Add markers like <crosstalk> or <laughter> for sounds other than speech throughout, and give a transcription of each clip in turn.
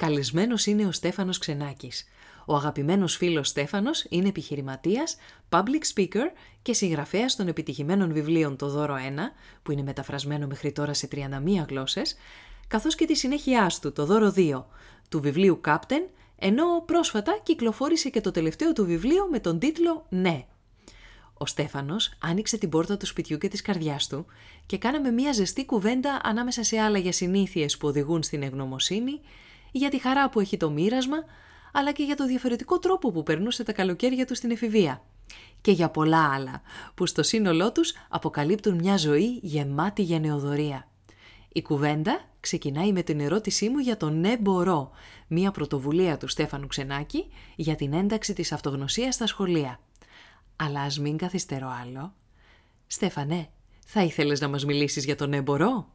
καλεσμένος είναι ο Στέφανος Ξενάκης. Ο αγαπημένος φίλος Στέφανος είναι επιχειρηματίας, public speaker και συγγραφέας των επιτυχημένων βιβλίων «Το δώρο 1», που είναι μεταφρασμένο μέχρι τώρα σε 31 γλώσσες, καθώς και τη συνέχειά του «Το δώρο 2», του βιβλίου Captain, ενώ πρόσφατα κυκλοφόρησε και το τελευταίο του βιβλίο με τον τίτλο «Ναι». Ο Στέφανος άνοιξε την πόρτα του σπιτιού και της καρδιάς του και κάναμε μια ζεστή κουβέντα ανάμεσα σε άλλα για συνήθειες που οδηγούν στην ευγνωμοσύνη, για τη χαρά που έχει το μοίρασμα, αλλά και για το διαφορετικό τρόπο που περνούσε τα καλοκαίρια του στην εφηβεία. Και για πολλά άλλα, που στο σύνολό τους αποκαλύπτουν μια ζωή γεμάτη γενεοδορία. Η κουβέντα ξεκινάει με την ερώτησή μου για το «Ναι μπορώ», μια πρωτοβουλία του Στέφανου Ξενάκη για την ένταξη της αυτογνωσίας στα σχολεία. Αλλά ας μην καθυστερώ άλλο. Στέφανε, θα ήθελες να μας μιλήσεις για το «Ναι μπορώ»?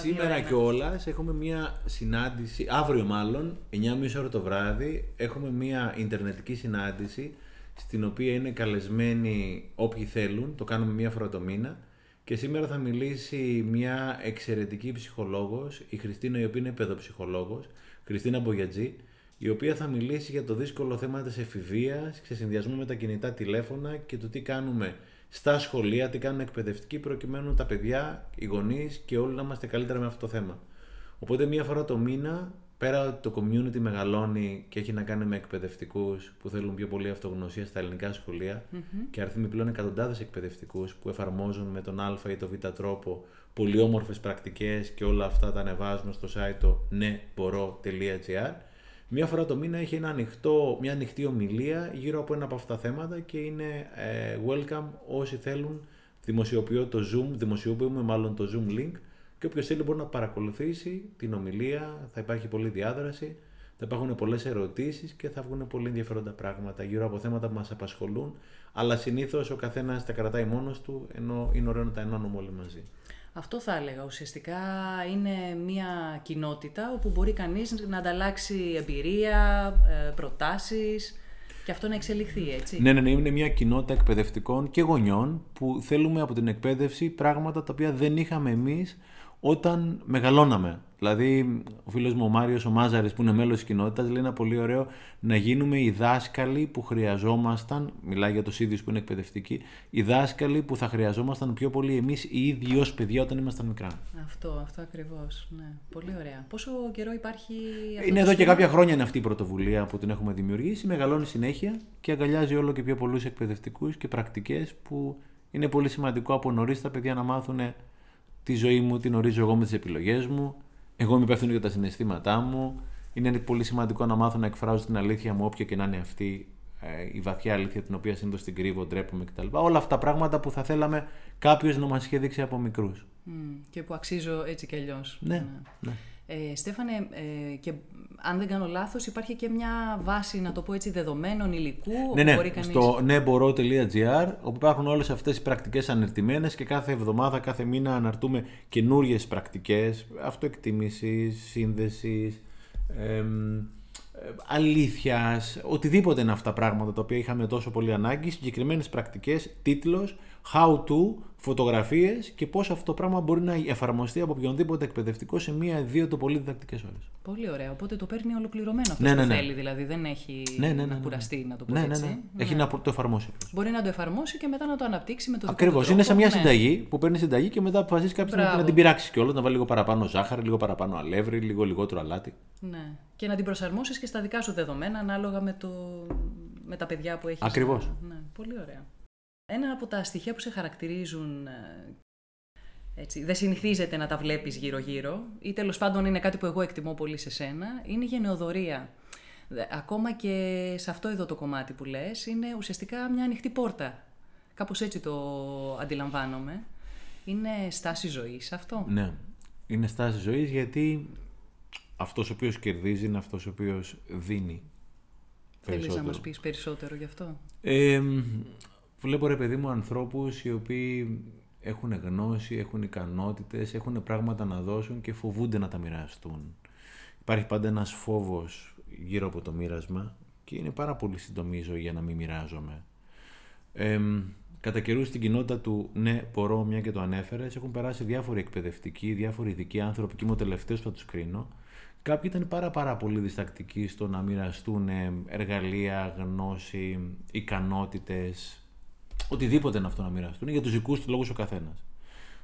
Σήμερα κιόλας έχουμε μία συνάντηση, αύριο μάλλον, 9.30 ώρα το βράδυ, έχουμε μία ιντερνετική συνάντηση στην οποία είναι καλεσμένοι όποιοι θέλουν, το κάνουμε μία φορά το μήνα. Και σήμερα θα μιλήσει μια εξαιρετική ψυχολόγος, η Χριστίνα η οποία είναι παιδοψυχολόγος, Χριστίνα Μπογιατζή, η οποία θα μιλήσει για το δύσκολο θέμα της εφηβείας σε συνδυασμό με τα κινητά τηλέφωνα και το τι κάνουμε στα σχολεία, τι κάνουν εκπαιδευτικοί προκειμένου τα παιδιά, οι γονείς και όλοι να είμαστε καλύτερα με αυτό το θέμα. Οπότε μία φορά το μήνα, πέρα ότι το community μεγαλώνει και έχει να κάνει με εκπαιδευτικούς που θέλουν πιο πολύ αυτογνωσία στα ελληνικά σχολεία και αριθμοί πλέον εκατοντάδες εκπαιδευτικούς που εφαρμόζουν με τον Α ή τον Β τρόπο πολύ όμορφες πρακτικές και όλα αυτά τα ανεβάζουν στο site το neborώ.gr Μία φορά το μήνα έχει ένα ανοιχτό, μια ανοιχτή ομιλία γύρω από ένα από αυτά τα θέματα και είναι ε, welcome όσοι θέλουν. Δημοσιοποιώ το Zoom, δημοσιοποιούμε μάλλον το Zoom link και όποιος θέλει μπορεί να παρακολουθήσει την ομιλία, θα υπάρχει πολλή διάδραση, θα υπάρχουν πολλές ερωτήσεις και θα βγουν πολύ ενδιαφέροντα πράγματα γύρω από θέματα που μας απασχολούν, αλλά συνήθως ο καθένας τα κρατάει μόνος του, ενώ είναι ωραίο να τα ενώνουμε όλοι μαζί. Αυτό θα έλεγα. Ουσιαστικά είναι μια κοινότητα όπου μπορεί κανείς να ανταλλάξει εμπειρία, ε, προτάσεις και αυτό να εξελιχθεί, έτσι. Ναι, ναι, ναι. Είναι μια κοινότητα εκπαιδευτικών και γονιών που θέλουμε από την εκπαίδευση πράγματα τα οποία δεν είχαμε εμείς όταν μεγαλώναμε. Δηλαδή, ο φίλος μου ο Μάριος ο Μάζαρης, που είναι μέλος της κοινότητας, λέει ένα πολύ ωραίο να γίνουμε οι δάσκαλοι που χρειαζόμασταν. Μιλάει για του ίδιου που είναι εκπαιδευτικοί. Οι δάσκαλοι που θα χρειαζόμασταν πιο πολύ εμείς οι ίδιοι ως παιδιά όταν ήμασταν μικρά. Αυτό, αυτό ακριβώς. Ναι. Πολύ ωραία. Πόσο καιρό υπάρχει. Αυτό είναι εδώ και κάποια χρόνια είναι αυτή η πρωτοβουλία που την έχουμε δημιουργήσει. Μεγαλώνει συνέχεια και αγκαλιάζει όλο και πιο πολλούς εκπαιδευτικούς και πρακτικές που είναι πολύ σημαντικό από νωρίς τα παιδιά να μάθουν τη ζωή μου, την ορίζω εγώ με τις επιλογές μου εγώ είμαι υπεύθυνος για τα συναισθήματά μου. Είναι πολύ σημαντικό να μάθω να εκφράζω την αλήθεια μου, όποια και να είναι αυτή ε, η βαθιά αλήθεια την οποία συνήθως την κρύβω, ντρέπομαι κτλ. Όλα αυτά πράγματα που θα θέλαμε κάποιος να μας είχε δείξει από μικρούς. Mm, και που αξίζω έτσι κι αλλιώς. Ναι, ναι. ναι. Ε, Στέφανε, ε, και αν δεν κάνω λάθος, υπάρχει και μια βάση, να το πω έτσι, δεδομένων υλικού. Ναι, ναι, μπορεί κανείς... στο neborώ.gr, όπου υπάρχουν όλες αυτές οι πρακτικές ανερτημένες και κάθε εβδομάδα, κάθε μήνα αναρτούμε καινούριες πρακτικές αυτοεκτίμησης, σύνδεσης. Ε, αλήθειας, οτιδήποτε είναι αυτά τα πράγματα τα οποία είχαμε τόσο πολύ ανάγκη, συγκεκριμένες πρακτικές, τίτλος, how to, φωτογραφίες και πώς αυτό το πράγμα μπορεί να εφαρμοστεί από οποιονδήποτε εκπαιδευτικό σε μία-δύο το πολύ διδακτικές ώρες. Πολύ ωραία. Οπότε το παίρνει ολοκληρωμένο αυτό ναι, ναι, ναι. θέλει, δηλαδή δεν έχει ναι, ναι, ναι, να κουραστεί, να το πω ναι, έτσι. Ναι, ναι. Έχει να το εφαρμόσει. Μπορεί να το εφαρμόσει και μετά να το αναπτύξει με το δικό Ακριβώς. Είναι σαν μια συνταγή που παίρνει συνταγή και μετά αποφασίζει κάποιος να, να την πειράξει κιόλας, να βάλει λίγο παραπάνω ζάχαρη, λίγο παραπάνω αλεύρι, λίγο λιγότερο αλάτι. Ναι. Και να την προσαρμόσεις και στα δικά σου δεδομένα ανάλογα με το με τα παιδιά που έχεις. Ακριβώς. Ναι, πολύ ωραία. Ένα από τα στοιχεία που σε χαρακτηρίζουν ε, έτσι, δεν συνηθίζεται να τα βλέπεις γύρω-γύρω ή τέλος πάντων είναι κάτι που εγώ εκτιμώ πολύ σε σένα, είναι η γενεοδορία. Ακόμα και σε αυτό εδώ το κομμάτι που λες, είναι ουσιαστικά μια ανοιχτή πόρτα. Κάπως έτσι το αντιλαμβάνομαι. Είναι στάση ζωής αυτό; Ναι, είναι στάση ζωής γιατί αυτός ο οποίος κερδίζει είναι αυτός ο οποίος δίνει Θέλεις να μας πεις περισσότερο γι' αυτό; Ε, βλέπω ρε παιδί μου ανθρώπους οι οποίοι έχουν γνώση, έχουν ικανότητες, έχουν πράγματα να δώσουν και φοβούνται να τα μοιραστούν. Υπάρχει πάντα ένας φόβος γύρω από το μοίρασμα και είναι πάρα πολύ συντομή η ζωή για να μην μοιράζομαι. Ε, κατά καιρούς στην κοινότητα του ναι, μπορώ, μια και το ανέφερες, έχουν περάσει διάφοροι εκπαιδευτικοί, διάφοροι ειδικοί άνθρωποι και είμαι ο τελευταίος που θα τους κρίνω. Κάποιοι ήταν πάρα, πάρα πολύ διστακτικοί στο να μοιραστούν εργαλεία, γνώση, ικανότητες, οτιδήποτε είναι αυτό να μοιραστούν για τους δικούς τους λόγους ο καθένας.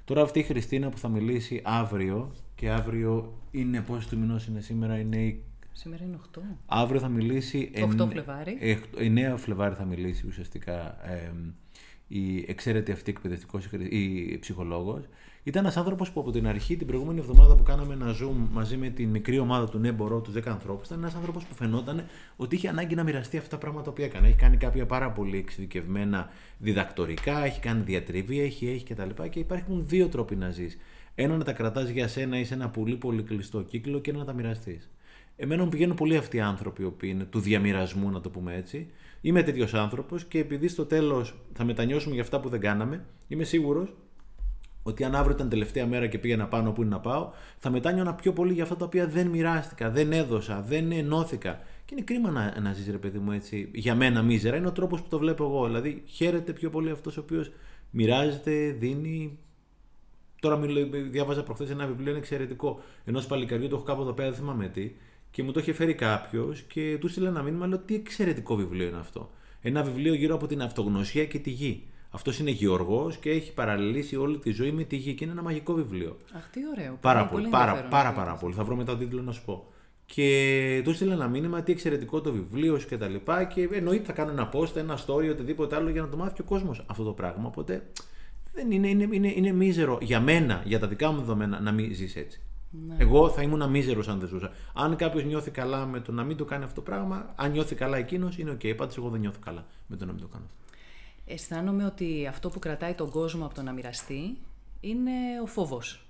Τώρα αυτή η Χριστίνα που θα μιλήσει αύριο και αύριο είναι πόσο του μηνός είναι σήμερα, είναι η... Σήμερα είναι 8. Αύριο θα μιλήσει. 8 Φλεβάρι. 9 Φλεβάρι θα μιλήσει ουσιαστικά ε, η εξαίρετη αυτή εκπαιδευτικός ή ψυχολόγος. Ήταν ένας άνθρωπος που από την αρχή, την προηγούμενη εβδομάδα που κάναμε ένα Zoom μαζί με την μικρή ομάδα του Ναι, μπορώ, του 10 ανθρώπους, ήταν ένας άνθρωπος που φαινόταν ότι είχε ανάγκη να μοιραστεί αυτά τα πράγματα που έκανε. Έχει κάνει κάποια πάρα πολύ εξειδικευμένα διδακτορικά, έχει κάνει διατριβή, έχει, έχει κτλ. Και υπάρχουν δύο τρόποι να ζεις. Ένα να τα κρατάς για σένα ή σε ένα πολύ πολύ κλειστό κύκλο και ένα να τα μοιραστείς. Εμένα μου πηγαίνουν πολλοί αυτοί οι άνθρωποι οι οποίοι είναι του διαμοιρασμού, να το πούμε έτσι. Είμαι τέτοιος άνθρωπος και επειδή στο τέλος θα μετανιώσουμε για αυτά που δεν κάναμε, είμαι σίγουρος ότι αν αύριο ήταν τελευταία μέρα και πήγαινα πάνω που είναι να πάω, θα μετάνιωνα πιο πολύ για αυτά τα οποία δεν μοιράστηκα, δεν έδωσα, δεν ενώθηκα. Και είναι κρίμα να, να ζεις, ρε παιδί μου, έτσι, για μένα μίζερα. Είναι ο τρόπος που το βλέπω εγώ. Δηλαδή, χαίρεται πιο πολύ αυτός ο οποίος μοιράζεται, δίνει. Τώρα διάβαζα προχθές ένα βιβλίο, είναι εξαιρετικό. Ενός παλικαριού το έχω κάπου εδώ πέρα, δεν θυμάμαι τι, και μου το είχε φέρει κάποιος και του στείλα ένα μήνυμα, λέω τι εξαιρετικό βιβλίο είναι αυτό. Ένα βιβλίο γύρω από την αυτογνωσία και τη γη. Αυτός είναι γεωργός και έχει παραλληλήσει όλη τη ζωή με τη γη και είναι ένα μαγικό βιβλίο. Αχ, τι ωραίο. Πάρα πολύ, πάρα, πάρα, πάρα πολύ. Θα βρω μετά τον τίτλο να σου πω. Και του έστειλα ένα μήνυμα τι εξαιρετικό το βιβλίο σου και τα λοιπά. Και εννοείται θα κάνω ένα post, ένα story, οτιδήποτε άλλο για να το μάθει και ο κόσμος αυτό το πράγμα. Οπότε δεν είναι, είναι, είναι, είναι μίζερο για μένα, για τα δικά μου δεδομένα, να μην ζεις έτσι. Ναι. Εγώ θα ήμουν μίζερος αν δεν ζούσα. Αν κάποιος νιώθει καλά με το να μην το κάνει αυτό το πράγμα, αν νιώθει καλά εκείνος, είναι OK. Okay. Πάντως, εγώ δεν νιώθω καλά με το να μην το κάνω αυτό. Αισθάνομαι ότι αυτό που κρατάει τον κόσμο από το να μοιραστεί είναι ο φόβος.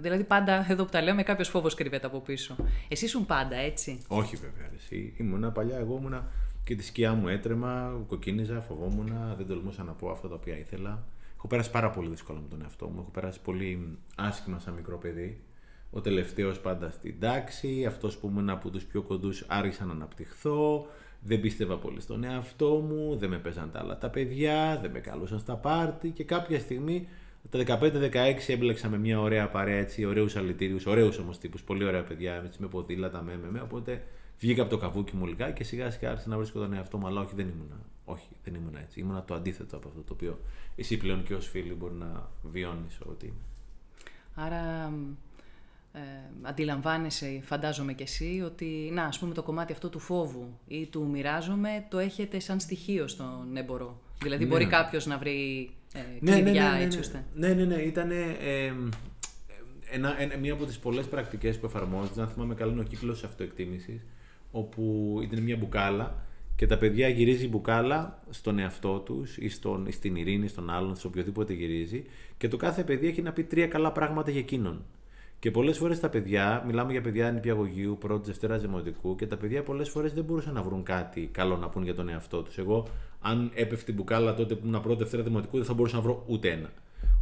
Δηλαδή πάντα <laughs> εδώ που τα λέμε κάποιος φόβος κρύβεται από πίσω. Εσύ ήσουν πάντα έτσι; Όχι βέβαια. Εσύ ήμουνα παλιά, εγώ ήμουνα και τη σκιά μου έτρεμα, κοκκίνιζα, φοβόμουν, δεν τολμούσα να πω αυτά τα οποία ήθελα. Έχω πέρασει πάρα πολύ δύσκολα με τον εαυτό μου. Έχω περάσει πολύ άσχημα σαν μικρό παιδί. Ο τελευταίος πάντα στην τάξη. Αυτός που ήμουν από τους πιο κοντούς άρχισα να αναπτυχθώ δεν πίστευα πολύ στον εαυτό μου, δεν με παίζαν τα άλλα τα παιδιά, δεν με καλούσαν στα πάρτι και κάποια στιγμή τα 15-16 έμπλεξα με μια ωραία παρέα, έτσι, ωραίους αλητήριους, ωραίους όμως τύπους, πολύ ωραία παιδιά, έτσι, με ποδήλατα, με, με, με, οπότε βγήκα από το καβούκι μου λιγάκι και σιγά σιγά άρχισα να βρίσκω τον εαυτό μου, αλλά όχι δεν ήμουν, όχι δεν ήμουν έτσι, ήμουν το αντίθετο από αυτό το οποίο εσύ πλέον και ως φίλοι μπορεί να βιώνεις ότι είμαι. Άρα ε, αντιλαμβάνεσαι, φαντάζομαι κι εσύ, ότι να, ας πούμε το κομμάτι αυτό του φόβου ή του μοιράζομαι το έχετε σαν στοιχείο στον έμπορο. Δηλαδή ναι. μπορεί κάποιος να βρει ε, ναι, ναι, κλειδιά ναι, ναι, έτσι ώστε. Ναι, ναι, ναι, ήταν ε, ένα, ένα, μία από τις πολλές πρακτικές που εφαρμόζεται, να θυμάμαι καλά είναι ο κύκλος αυτοεκτίμησης, όπου ήταν μια μπουκάλα και τα παιδιά γυρίζει η μπουκάλα στον εαυτό τους ή στον, στην ειρήνη, στον άλλον, σε οποιοδήποτε γυρίζει και το κάθε παιδί έχει να πει τρία καλά πράγματα για εκείνον. Και πολλές φορές τα παιδιά, μιλάμε για παιδιά νηπιαγωγείου, πρώτης, δευτέρα δημοτικού, και τα παιδιά πολλές φορές δεν μπορούσαν να βρουν κάτι καλό να πούν για τον εαυτό τους. Εγώ, αν έπεφτε μπουκάλα τότε που ήμουν πρώτη, δευτέρα δημοτικού, δεν θα μπορούσα να βρω ούτε ένα.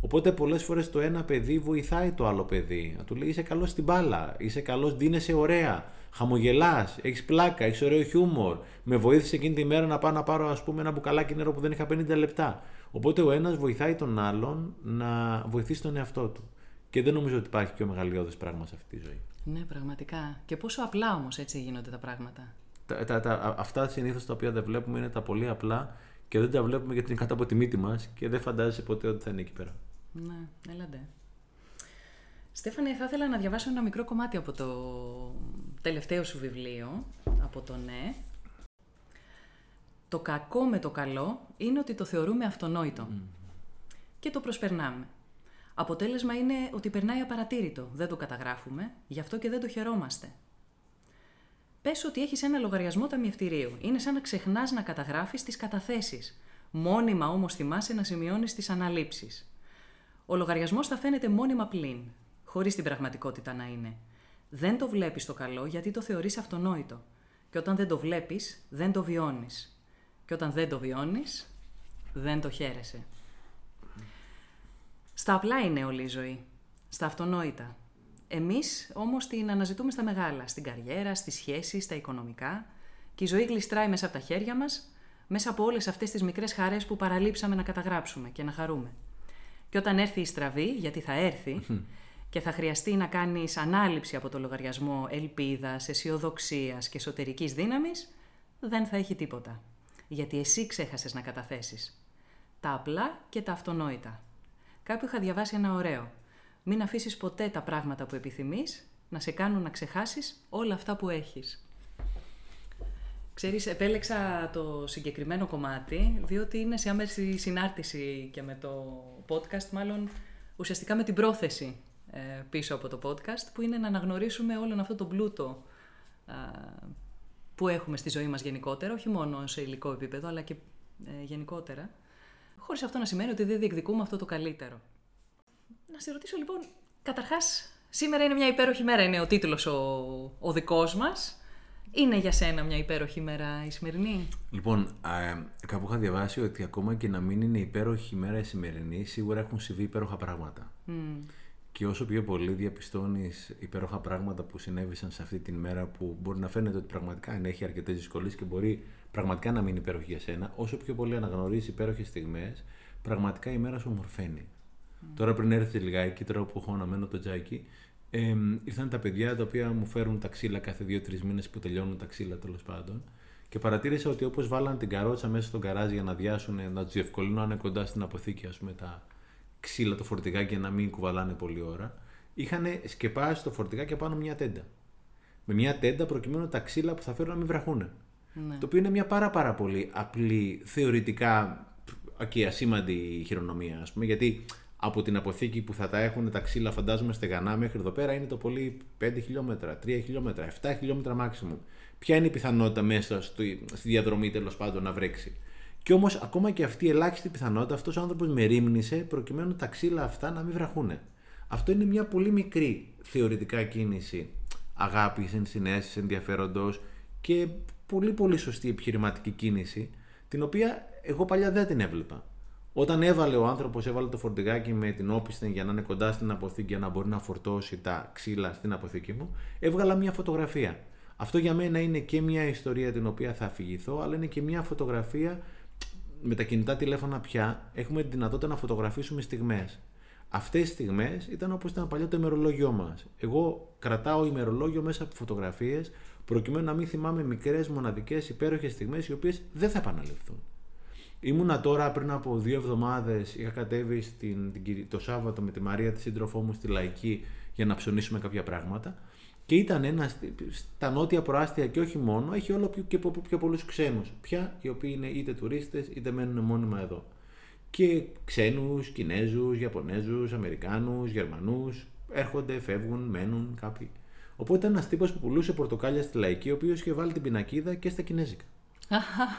Οπότε πολλές φορές το ένα παιδί βοηθάει το άλλο παιδί. Να του λέει: Είσαι καλός στην μπάλα, είσαι καλός, δίνεσαι ωραία, χαμογελάς, έχεις πλάκα, έχεις ωραίο χιούμορ. Με βοήθησε εκείνη τη μέρα να πάω να πάρω ας πούμε, ένα μπουκαλάκι νερό που δεν είχα 50 λεπτά. Οπότε ο ένας βοηθάει τον άλλον να βοηθήσει τον εαυτό του. Και δεν νομίζω ότι υπάρχει πιο μεγαλειώδες πράγμα σε αυτή τη ζωή. Ναι, πραγματικά. Και πόσο απλά όμως έτσι γίνονται τα πράγματα. Τα, τα, τα, αυτά συνήθως τα οποία δεν βλέπουμε είναι τα πολύ απλά και δεν τα βλέπουμε γιατί είναι κάτω από τη μύτη μας και δεν φαντάζεσαι ποτέ ότι θα είναι εκεί πέρα. Ναι, έλαντε. Στέφανη, θα ήθελα να διαβάσω ένα μικρό κομμάτι από το τελευταίο σου βιβλίο, από το «Ναι». Το κακό με το καλό είναι ότι το θεωρούμε αυτονόητο. Και το προσπερνάμε. Αποτέλεσμα είναι ότι περνάει απαρατήρητο. Δεν το καταγράφουμε, γι' αυτό και δεν το χαιρόμαστε. Πες ότι έχεις ένα λογαριασμό ταμιευτηρίου. Είναι σαν να ξεχνάς να καταγράφεις τις καταθέσεις. Μόνιμα όμως θυμάσαι να σημειώνεις τις αναλήψεις. Ο λογαριασμός θα φαίνεται μόνιμα πλην, χωρίς την πραγματικότητα να είναι. Δεν το βλέπεις το καλό γιατί το θεωρείς αυτονόητο. Και όταν δεν το βλέπεις, δεν το βιώνεις. Και όταν δεν το βιώνεις, δεν το χαίρεσαι. Στα απλά είναι όλη η ζωή. Στα αυτονόητα. Εμείς όμως την αναζητούμε στα μεγάλα, στην καριέρα, στις σχέσεις, στα οικονομικά. Και η ζωή γλιστράει μέσα από τα χέρια μας, μέσα από όλες αυτές τις μικρές χαρές που παραλείψαμε να καταγράψουμε και να χαρούμε. Και όταν έρθει η στραβή, γιατί θα έρθει, και θα χρειαστεί να κάνεις ανάληψη από το λογαριασμό ελπίδας, αισιοδοξίας και εσωτερικής δύναμης, δεν θα έχει τίποτα. Γιατί εσύ ξέχασες να καταθέσεις. Τα απλά και τα αυτονόητα. Κάπου είχα διαβάσει ένα ωραίο. Μην αφήσεις ποτέ τα πράγματα που επιθυμείς να σε κάνουν να ξεχάσεις όλα αυτά που έχεις. Ξέρεις, επέλεξα το συγκεκριμένο κομμάτι, διότι είναι σε άμεση συνάρτηση και με το podcast, μάλλον ουσιαστικά με την πρόθεση ε, πίσω από το podcast, που είναι να αναγνωρίσουμε όλον αυτό το πλούτο που έχουμε στη ζωή μας γενικότερα, όχι μόνο σε υλικό επίπεδο, αλλά και ε, γενικότερα, χωρίς αυτό να σημαίνει ότι δεν διεκδικούμε αυτό το καλύτερο. Να σε ρωτήσω λοιπόν, καταρχάς, σήμερα είναι μια υπέροχη μέρα, είναι ο τίτλος ο, ο δικός μας. Είναι για σένα μια υπέροχη μέρα η σημερινή; Λοιπόν, κάπου είχα διαβάσει ότι ακόμα και να μην είναι υπέροχη μέρα η σημερινή, σίγουρα έχουν συμβεί υπέροχα πράγματα. Και όσο πιο πολύ διαπιστώνεις υπέροχα πράγματα που συνέβησαν σε αυτή την μέρα που μπορεί να φαίνεται ότι πραγματικά έχει αρκετές δυσκολίες και μπορεί πραγματικά να μην υπέροχη για σένα, όσο πιο πολύ αναγνωρίζεις υπέροχες στιγμές, πραγματικά η μέρα σου ομορφαίνει. Τώρα πριν έρθει λιγάκι, τώρα που έχω αναμένω το τζάκι, ε, ήρθαν τα παιδιά τα οποία μου φέρουν τα ξύλα κάθε δύο-τρεις μήνες που τελειώνουν τα ξύλα τέλος πάντων. Και παρατήρησα ότι όπως βάλαν την καρότσα μέσα στον καράζ για να διάσουν, να τους διευκολύνουν να είναι κοντά στην αποθήκη, ας πούμε, τα ξύλα το φορτηγάκι για να μην κουβαλάνε πολλή ώρα, είχαν σκεπάσει το φορτηγάκι πάνω μια τέντα. Με μια τέντα προκειμένου τα ξύλα που θα φέρουν να μην βραχούν. Ναι. Το οποίο είναι μια πάρα πάρα πολύ απλή, θεωρητικά και ασήμαντη χειρονομία, ας πούμε, γιατί από την αποθήκη που θα τα έχουν τα ξύλα, φαντάζομαι στεγανά μέχρι εδώ πέρα, είναι το πολύ 5 χιλιόμετρα, 3 χιλιόμετρα, 7 χιλιόμετρα maximum. Ποια είναι η πιθανότητα μέσα στη, στη διαδρομή τέλος πάντων να βρέξει; Και όμως, ακόμα και αυτή η ελάχιστη πιθανότητα, αυτός ο άνθρωπος με ρίμνησε προκειμένου τα ξύλα αυτά να μην βραχούν. Αυτό είναι μια πολύ μικρή θεωρητικά κίνηση αγάπης, ενσυναίσθησης, ενδιαφέροντος και πολύ πολύ σωστή επιχειρηματική κίνηση, την οποία εγώ παλιά δεν την έβλεπα. Όταν έβαλε ο άνθρωπος, έβαλε το φορτηγάκι με την όπισθεν για να είναι κοντά στην αποθήκη, για να μπορεί να φορτώσει τα ξύλα στην αποθήκη μου, έβγαλα μια φωτογραφία. Αυτό για μένα είναι και μια ιστορία την οποία θα αφηγηθώ, αλλά είναι και μια φωτογραφία με τα κινητά τηλέφωνα πια έχουμε τη δυνατότητα να φωτογραφίσουμε στιγμές. Αυτές οι στιγμές ήταν όπως ήταν παλιά το ημερολόγιο μας. Εγώ κρατάω ημερολόγιο μέσα από φωτογραφίες προκειμένου να μην θυμάμαι μικρές, μοναδικές, υπέροχες στιγμές οι οποίες δεν θα επαναληφθούν. Ήμουνα τώρα πριν από δύο εβδομάδες, είχα κατέβει στην, το Σάββατο με τη Μαρία, τη σύντροφό μου, στη Λαϊκή για να ψωνίσουμε κάποια πράγματα. Και ήταν ένας στα νότια προάστια και όχι μόνο, έχει όλο πιο, και πιο πολλούς ξένους. Πια οι οποίοι είναι είτε τουρίστες είτε μένουν μόνιμα εδώ. Και ξένους, Κινέζους, Ιαπωνέζους, Αμερικάνους, Γερμανούς, έρχονται, φεύγουν, μένουν κάποιοι. Οπότε ήταν ένας τύπος που πουλούσε πορτοκάλια στη λαϊκή, ο οποίος είχε βάλει την πινακίδα και στα Κινέζικα.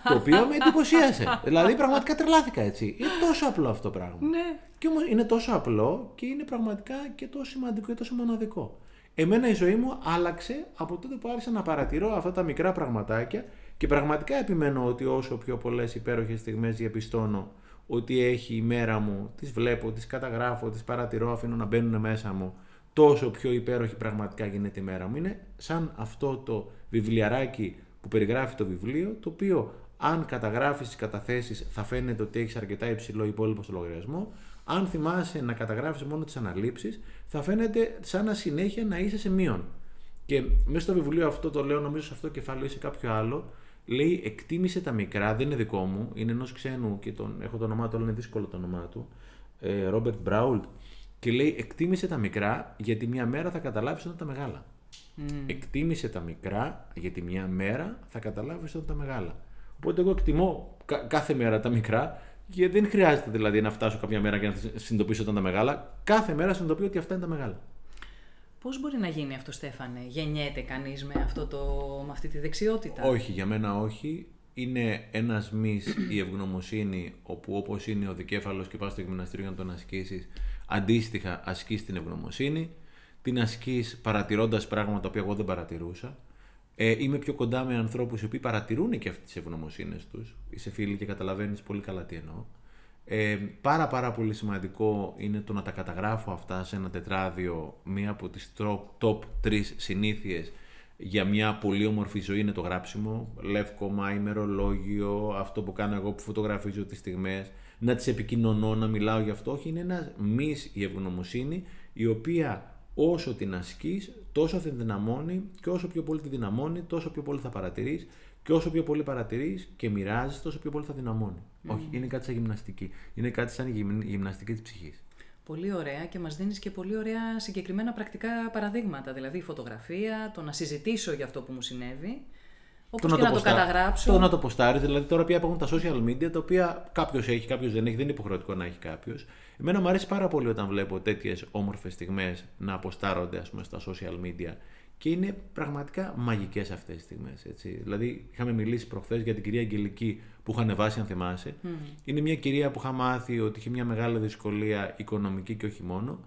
το οποίο με εντυπωσίασε. δηλαδή πραγματικά τρελάθηκα έτσι. Είναι τόσο απλό αυτό το πράγμα. Ναι. Και όμως είναι τόσο απλό και είναι πραγματικά και τόσο σημαντικό και τόσο μοναδικό. Εμένα η ζωή μου άλλαξε από τότε που άρχισα να παρατηρώ αυτά τα μικρά πραγματάκια και πραγματικά επιμένω ότι όσο πιο πολλές υπέροχες στιγμές διαπιστώνω ότι έχει η μέρα μου, τις βλέπω, τις καταγράφω, τις παρατηρώ, αφήνω να μπαίνουν μέσα μου, τόσο πιο υπέροχη πραγματικά γίνεται η μέρα μου. Είναι σαν αυτό το βιβλιαράκι που περιγράφει το βιβλίο, το οποίο αν καταγράφεις τις καταθέσεις θα φαίνεται ότι έχεις αρκετά υψηλό υπόλοιπο στο λογαριασμό, αν θυμάσαι να καταγράφεις μόνο τις αναλήψεις, θα φαίνεται σαν να συνέχεια να είσαι σε μείον. Και μέσα στο βιβλίο αυτό το λέω, νομίζω σε αυτό το κεφάλαιο ή σε κάποιο άλλο, λέει εκτίμησε τα μικρά, δεν είναι δικό μου, είναι ενός ξένου και τον, έχω το όνομά του, αλλά είναι δύσκολο το όνομά του, Ρόμπερτ Μπράουλτ, και λέει εκτίμησε τα μικρά γιατί μια μέρα θα καταλάβεις όταν τα μεγάλα. Mm. Εκτίμησε τα μικρά γιατί μια μέρα θα καταλάβεις όταν τα μεγάλα. Οπότε εγώ εκτιμώ κάθε μέρα τα μικρά και δεν χρειάζεται δηλαδή να φτάσω κάποια μέρα και να συνειδητοποιήσω όταν τα μεγάλα. Κάθε μέρα συνειδητοποιώ ότι αυτά είναι τα μεγάλα. Πώς μπορεί να γίνει αυτό, Στέφανε, γεννιέται κανείς με, αυτό το, με αυτή τη δεξιότητα; Όχι, για μένα όχι. Είναι ένας μη η ευγνωμοσύνη, όπου όπως είναι ο δικέφαλος και πας στο γυμναστήριο για να τον ασκήσεις, αντίστοιχα ασκείς την ευγνωμοσύνη. Την ασκείς παρατηρώντας πράγματα τα οποία εγώ δεν παρατηρούσα. Ε, είμαι πιο κοντά με ανθρώπους οι οποίοι παρατηρούν και αυτές τις ευγνωμοσύνες τους. Είσαι φίλοι και καταλαβαίνεις πολύ καλά τι εννοώ. Ε, πάρα πάρα πολύ σημαντικό είναι το να τα καταγράφω αυτά σε ένα τετράδιο. Μία από τις top 3 συνήθειες για μια πολύ όμορφη ζωή είναι το γράψιμο. Λεύκο, μάιμερο, λόγιο, αυτό που κάνω εγώ που φωτογραφίζω τις στιγμές, να τις επικοινωνώ, να μιλάω γι' αυτό. Όχι, είναι ένας μυς η ευγνωμοσύνη η οποία όσο την ασκείς τόσο θα δυναμώνει και όσο πιο πολύ τη δυναμώνει τόσο πιο πολύ θα παρατηρείς και όσο πιο πολύ παρατηρείς και μοιράζεις, τόσο πιο πολύ θα δυναμώνει. Mm. Όχι, είναι κάτι σαν γυμναστική. Είναι κάτι σαν γυμναστική της ψυχής. Πολύ ωραία και μας δίνεις και πολύ ωραία συγκεκριμένα πρακτικά παραδείγματα. Δηλαδή η φωτογραφία, το να συζητήσω για αυτό που μου συνέβη. Όπως και να, το, καταγράψω. Το να το ποστάρει. Δηλαδή τώρα πια υπάρχουν τα social media τα οποία κάποιος έχει, κάποιος δεν έχει. Δεν είναι υποχρεωτικό να έχει κάποιος. Εμένα μου αρέσει πάρα πολύ όταν βλέπω τέτοιες όμορφες στιγμές να αποστάρονται ας πούμε, στα social media και είναι πραγματικά μαγικές αυτές τι στιγμές. Δηλαδή, είχαμε μιλήσει προχθές για την κυρία Αγγελική που είχα ανεβάσει, αν θυμάσαι. Είναι μια κυρία που είχα μάθει ότι είχε μια μεγάλη δυσκολία οικονομική και όχι μόνο.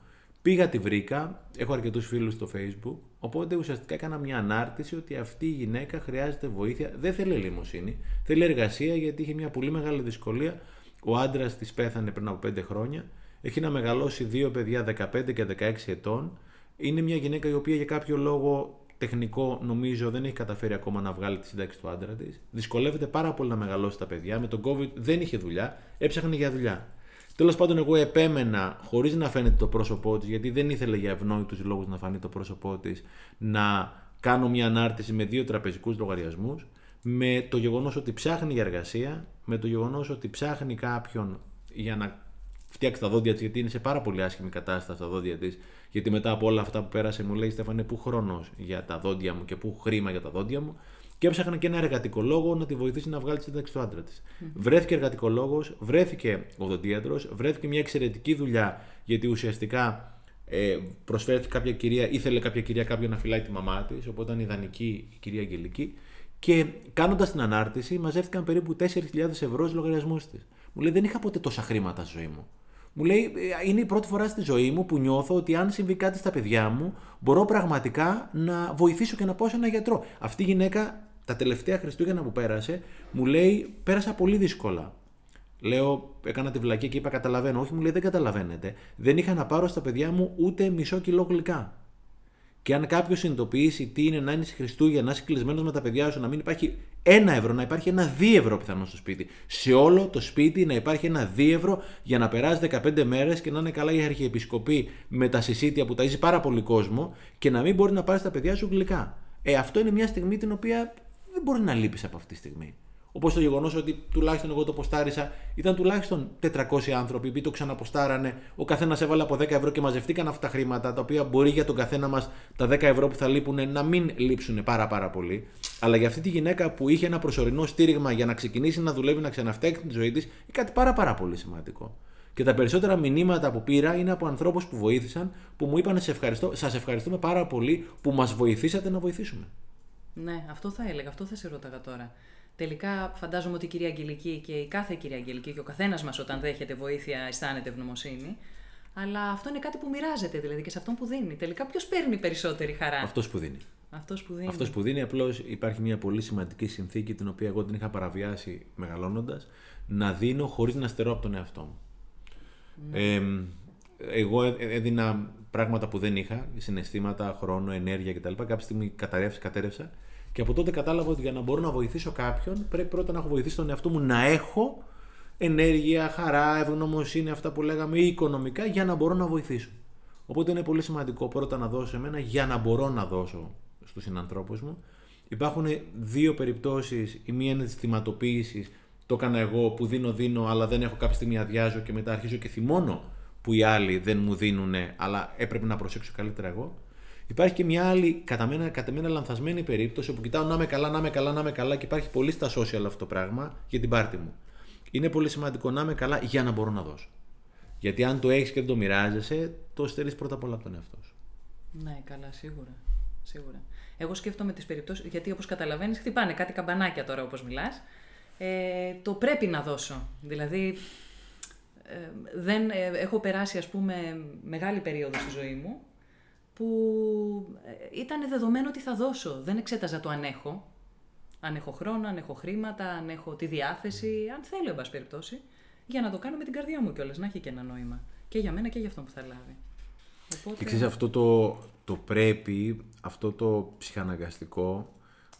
Πήγα, τη βρήκα. Έχω αρκετούς φίλους στο Facebook. Οπότε ουσιαστικά έκανα μια ανάρτηση ότι αυτή η γυναίκα χρειάζεται βοήθεια. Δεν θέλει ελεημοσύνη. Θέλει εργασία γιατί είχε μια πολύ μεγάλη δυσκολία. Ο άντρας της πέθανε πριν από 5 χρόνια. Έχει να μεγαλώσει δύο παιδιά 15 και 16 ετών είναι μια γυναίκα η οποία για κάποιο λόγο τεχνικό νομίζω δεν έχει καταφέρει ακόμα να βγάλει τη σύνταξη του άντρα της. Δυσκολεύεται πάρα πολύ να μεγαλώσει τα παιδιά. Με τον COVID δεν είχε δουλειά, έψαχνε για δουλειά. Τέλος πάντων, εγώ επέμενα, χωρίς να φαίνεται το πρόσωπό της, γιατί δεν ήθελε για ευνόητους λόγους να φανεί το πρόσωπό της, να κάνω μια ανάρτηση με δύο τραπεζικούς λογαριασμούς, με το γεγονός ότι ψάχνει για εργασία, με το γεγονός ότι ψάχνει κάποιον για να φτιάξει τα δόντια της, γιατί είναι σε πάρα πολύ άσχημη κατάσταση τα δόντια της. Γιατί μετά από όλα αυτά που πέρασε, μου λέει Στέφανε, πού χρόνος για τα δόντια μου και πού χρήμα για τα δόντια μου. Και έψαχνα και ένα εργατικό λόγο να τη βοηθήσει να βγάλει τη σύνταξη του άντρα της. Mm. Βρέθηκε εργατικό λόγο, βρέθηκε οδοντίατρο, βρέθηκε μια εξαιρετική δουλειά γιατί ουσιαστικά ε, προσφέρθηκε κάποια κυρία, ήθελε κάποια κυρία κάποιον να φυλάει τη μαμά της, οπότε ήταν ιδανική η κυρία Αγγελική. Και κάνοντας την ανάρτηση, μαζεύτηκαν περίπου 4.000 ευρώ στους λογαριασμούς της. Μου λέει: Δεν είχα ποτέ τόσα χρήματα στη ζωή μου. Μου λέει, «Ε, είναι η πρώτη φορά στη ζωή μου που νιώθω ότι αν συμβεί κάτι στα παιδιά μου, μπορώ πραγματικά να βοηθήσω και να πάω σε ένα γιατρό. Αυτή η γυναίκα τα τελευταία Χριστούγεννα που πέρασε, μου λέει, πέρασα πολύ δύσκολα. Λέω, έκανα τη βλακία και είπα, καταλαβαίνω. Όχι, μου λέει, δεν καταλαβαίνετε. Δεν είχα να πάρω στα παιδιά μου ούτε μισό κιλό γλυκά. Και αν κάποιος συνειδητοποιήσει τι είναι να είναι Χριστούγεννα, να είσαι κλεισμένος με τα παιδιά σου, να μην υπάρχει ένα ευρώ, να υπάρχει ένα δύο ευρώ πιθανό στο σπίτι. Σε όλο το σπίτι να υπάρχει ένα δύο ευρώ για να περάσει 15 μέρες και να είναι καλά η Αρχιεπισκοπή με τα συσίτια που ταζει πάρα πολύ κόσμο και να μην μπορεί να πάρεις τα παιδιά σου γλυκά. Ε, αυτό είναι μια στιγμή την οποία δεν μπορεί να λείπεις από αυτή τη στιγμή. Όπως το γεγονός ότι τουλάχιστον εγώ το ποστάρισα, ήταν τουλάχιστον 400 άνθρωποι που το ξαναποστάρανε. Ο καθένας έβαλε από 10 ευρώ και μαζευτήκαν αυτά τα χρήματα, τα οποία μπορεί για τον καθένα μας τα 10 ευρώ που θα λείπουν να μην λείψουν πάρα πάρα πολύ. Αλλά για αυτή τη γυναίκα που είχε ένα προσωρινό στήριγμα για να ξεκινήσει να δουλεύει, να ξαναφτιάξει τη ζωή της, είναι κάτι πάρα πάρα πολύ σημαντικό. Και τα περισσότερα μηνύματα που πήρα είναι από ανθρώπους που βοήθησαν, που μου είπαν σε ευχαριστώ, σας ευχαριστούμε πάρα πολύ που μας βοηθήσατε να βοηθήσουμε. Ναι, αυτό θα έλεγα, αυτό θα σε ρώταγα τώρα. Τελικά φαντάζομαι ότι η κυρία Αγγελική και η κάθε κυρία Αγγελική και ο καθένας μας όταν δέχεται βοήθεια αισθάνεται ευγνωμοσύνη. Αλλά αυτό είναι κάτι που μοιράζεται δηλαδή και σε αυτόν που δίνει. Τελικά ποιος παίρνει περισσότερη χαρά; Αυτός που δίνει. Αυτός που δίνει. Αυτός που δίνει. Απλώς υπάρχει μια πολύ σημαντική συνθήκη την οποία εγώ την είχα παραβιάσει μεγαλώνοντας. Να δίνω χωρίς να στερώ από τον εαυτό μου. Ναι. Ε, εγώ έδινα πράγματα που δεν είχα, συναισθήματα, χρόνο, ενέργεια κτλ. Κάποια στιγμή κατέρευσα και από τότε κατάλαβα ότι για να μπορώ να βοηθήσω κάποιον, πρέπει πρώτα να έχω βοηθήσει τον εαυτό μου να έχω ενέργεια, χαρά, ευγνωμοσύνη, αυτά που λέγαμε, ή οικονομικά, για να μπορώ να βοηθήσω. Οπότε είναι πολύ σημαντικό πρώτα να δώσω εμένα για να μπορώ να δώσω στους συνανθρώπους μου. Υπάρχουν δύο περιπτώσεις, η μία είναι της θυματοποίησης, το έκανα εγώ που δίνω δίνω αλλά δεν έχω κάποια στιγμή αδειάζω και μετά αρχίζω και θυμώνω που οι άλλοι δεν μου δίνουν αλλά έπρεπε να προσέξω καλύτερα εγώ. Υπάρχει και μια άλλη, κατά μένα, κατά μένα λανθασμένη περίπτωση, όπου κοιτάω να είμαι καλά, να είμαι καλά, να είμαι καλά και υπάρχει πολύ στα social αυτό το πράγμα για την πάρτη μου. Είναι πολύ σημαντικό να είμαι καλά για να μπορώ να δώσω. Γιατί αν το έχεις και δεν το μοιράζεσαι, το στερεί πρώτα απ' όλα από τον εαυτό σου. Ναι, καλά, σίγουρα. σίγουρα. Εγώ σκέφτομαι τις περιπτώσεις, γιατί όπως καταλαβαίνεις, χτυπάνε κάτι καμπανάκια τώρα όπως μιλάς. Ε, το πρέπει να δώσω. Δηλαδή, ε, δεν, ε, έχω περάσει ας πούμε μεγάλη περίοδο στη ζωή μου που ε, ήταν δεδομένο ότι θα δώσω. Δεν εξέταζα το αν έχω. Αν έχω χρόνο, αν έχω χρήματα, αν έχω τη διάθεση, αν θέλω, εν πάση περιπτώσει, για να το κάνω με την καρδιά μου κιόλας, να έχει και ένα νόημα. Και για μένα και για αυτόν που θα λάβει. Οπότε... Και ξέρεις, αυτό το, το πρέπει, αυτό το ψυχαναγκαστικό,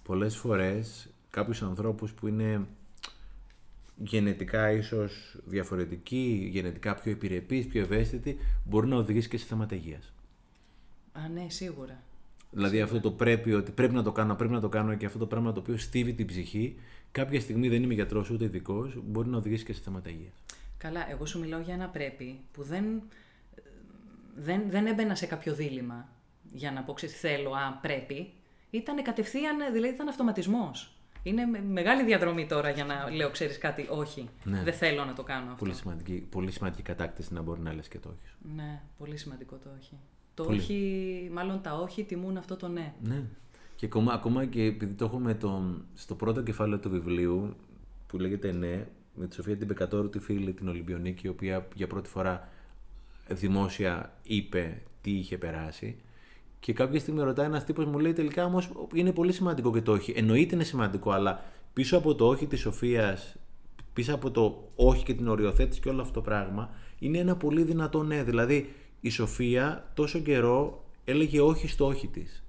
πολλές φορές κάποιους ανθρώπους που είναι γενετικά ίσως διαφορετικοί, γενετικά πιο επιρρεπείς, πιο ευαίσθητοι, μπορεί να οδηγήσει και σε θέματα υγείας. Α, ναι, σίγουρα. Δηλαδή αυτό το πρέπει, ότι πρέπει να το κάνω, πρέπει να το κάνω και αυτό το πράγμα το οποίο στίβει την ψυχή, κάποια στιγμή δεν είμαι γιατρός ούτε ειδικός, μπορεί να οδηγήσει και σε θέματα υγείας. Καλά, εγώ σου μιλάω για ένα πρέπει που δεν, δεν, δεν έμπαινα σε κάποιο δίλημα για να πω ξέρεις θέλω, α, πρέπει. Ήταν κατευθείαν, δηλαδή ήταν αυτοματισμός. Είναι μεγάλη διαδρομή τώρα για να λέω, ξέρεις κάτι, όχι. Ναι. Δεν θέλω να το κάνω αυτό. Πολύ σημαντική, πολύ σημαντική κατάκτηση να μπορεί να λες και το όχι. Ναι, πολύ σημαντικό το όχι. Το όχι, μάλλον τα όχι τιμούν αυτό το ναι. Ναι. Και ακόμα, ακόμα και επειδή το έχουμε το, στο πρώτο κεφάλαιο του βιβλίου που λέγεται ναι, με τη Σοφία την Πεκατόρου, τη φίλη την Ολυμπιονίκη, η οποία για πρώτη φορά δημόσια είπε τι είχε περάσει. Και κάποια στιγμή ρωτάει ένας τύπος, μου λέει τελικά όμως είναι πολύ σημαντικό και το όχι. Εννοείται είναι σημαντικό, αλλά πίσω από το όχι της Σοφίας, πίσω από το όχι και την οριοθέτηση και όλο αυτό το πράγμα, είναι ένα πολύ δυνατό ναι. Δηλαδή, η Σοφία τόσο καιρό έλεγε όχι στο όχι της.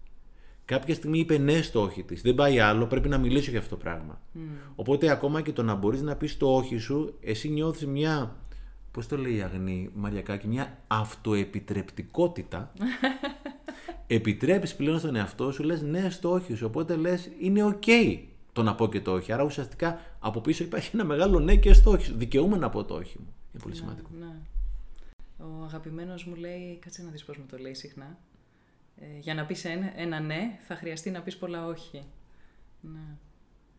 Κάποια στιγμή είπε ναι στο όχι της. Δεν πάει άλλο, πρέπει να μιλήσω για αυτό το πράγμα. Mm. Οπότε ακόμα και το να μπορείς να πεις το όχι σου, εσύ νιώθεις μια. Πώς το λέει η Αγνή Μαριακάκη, μια αυτοεπιτρεπτικότητα. <laughs> Επιτρέπεις πλέον στον εαυτό σου, λες ναι στο όχι σου. Οπότε λες είναι OK το να πω και το όχι. Άρα ουσιαστικά από πίσω υπάρχει ένα μεγάλο ναι και στο όχι σου. Δικαιούμαι να πω το όχι μου. Είναι πολύ ναι, σημαντικό. Ναι. Ο αγαπημένος μου λέει, κάτσε να δεις πώς μου το λέει συχνά. Ε, για να πεις ένα, ένα ναι, θα χρειαστεί να πεις πολλά όχι. Ναι.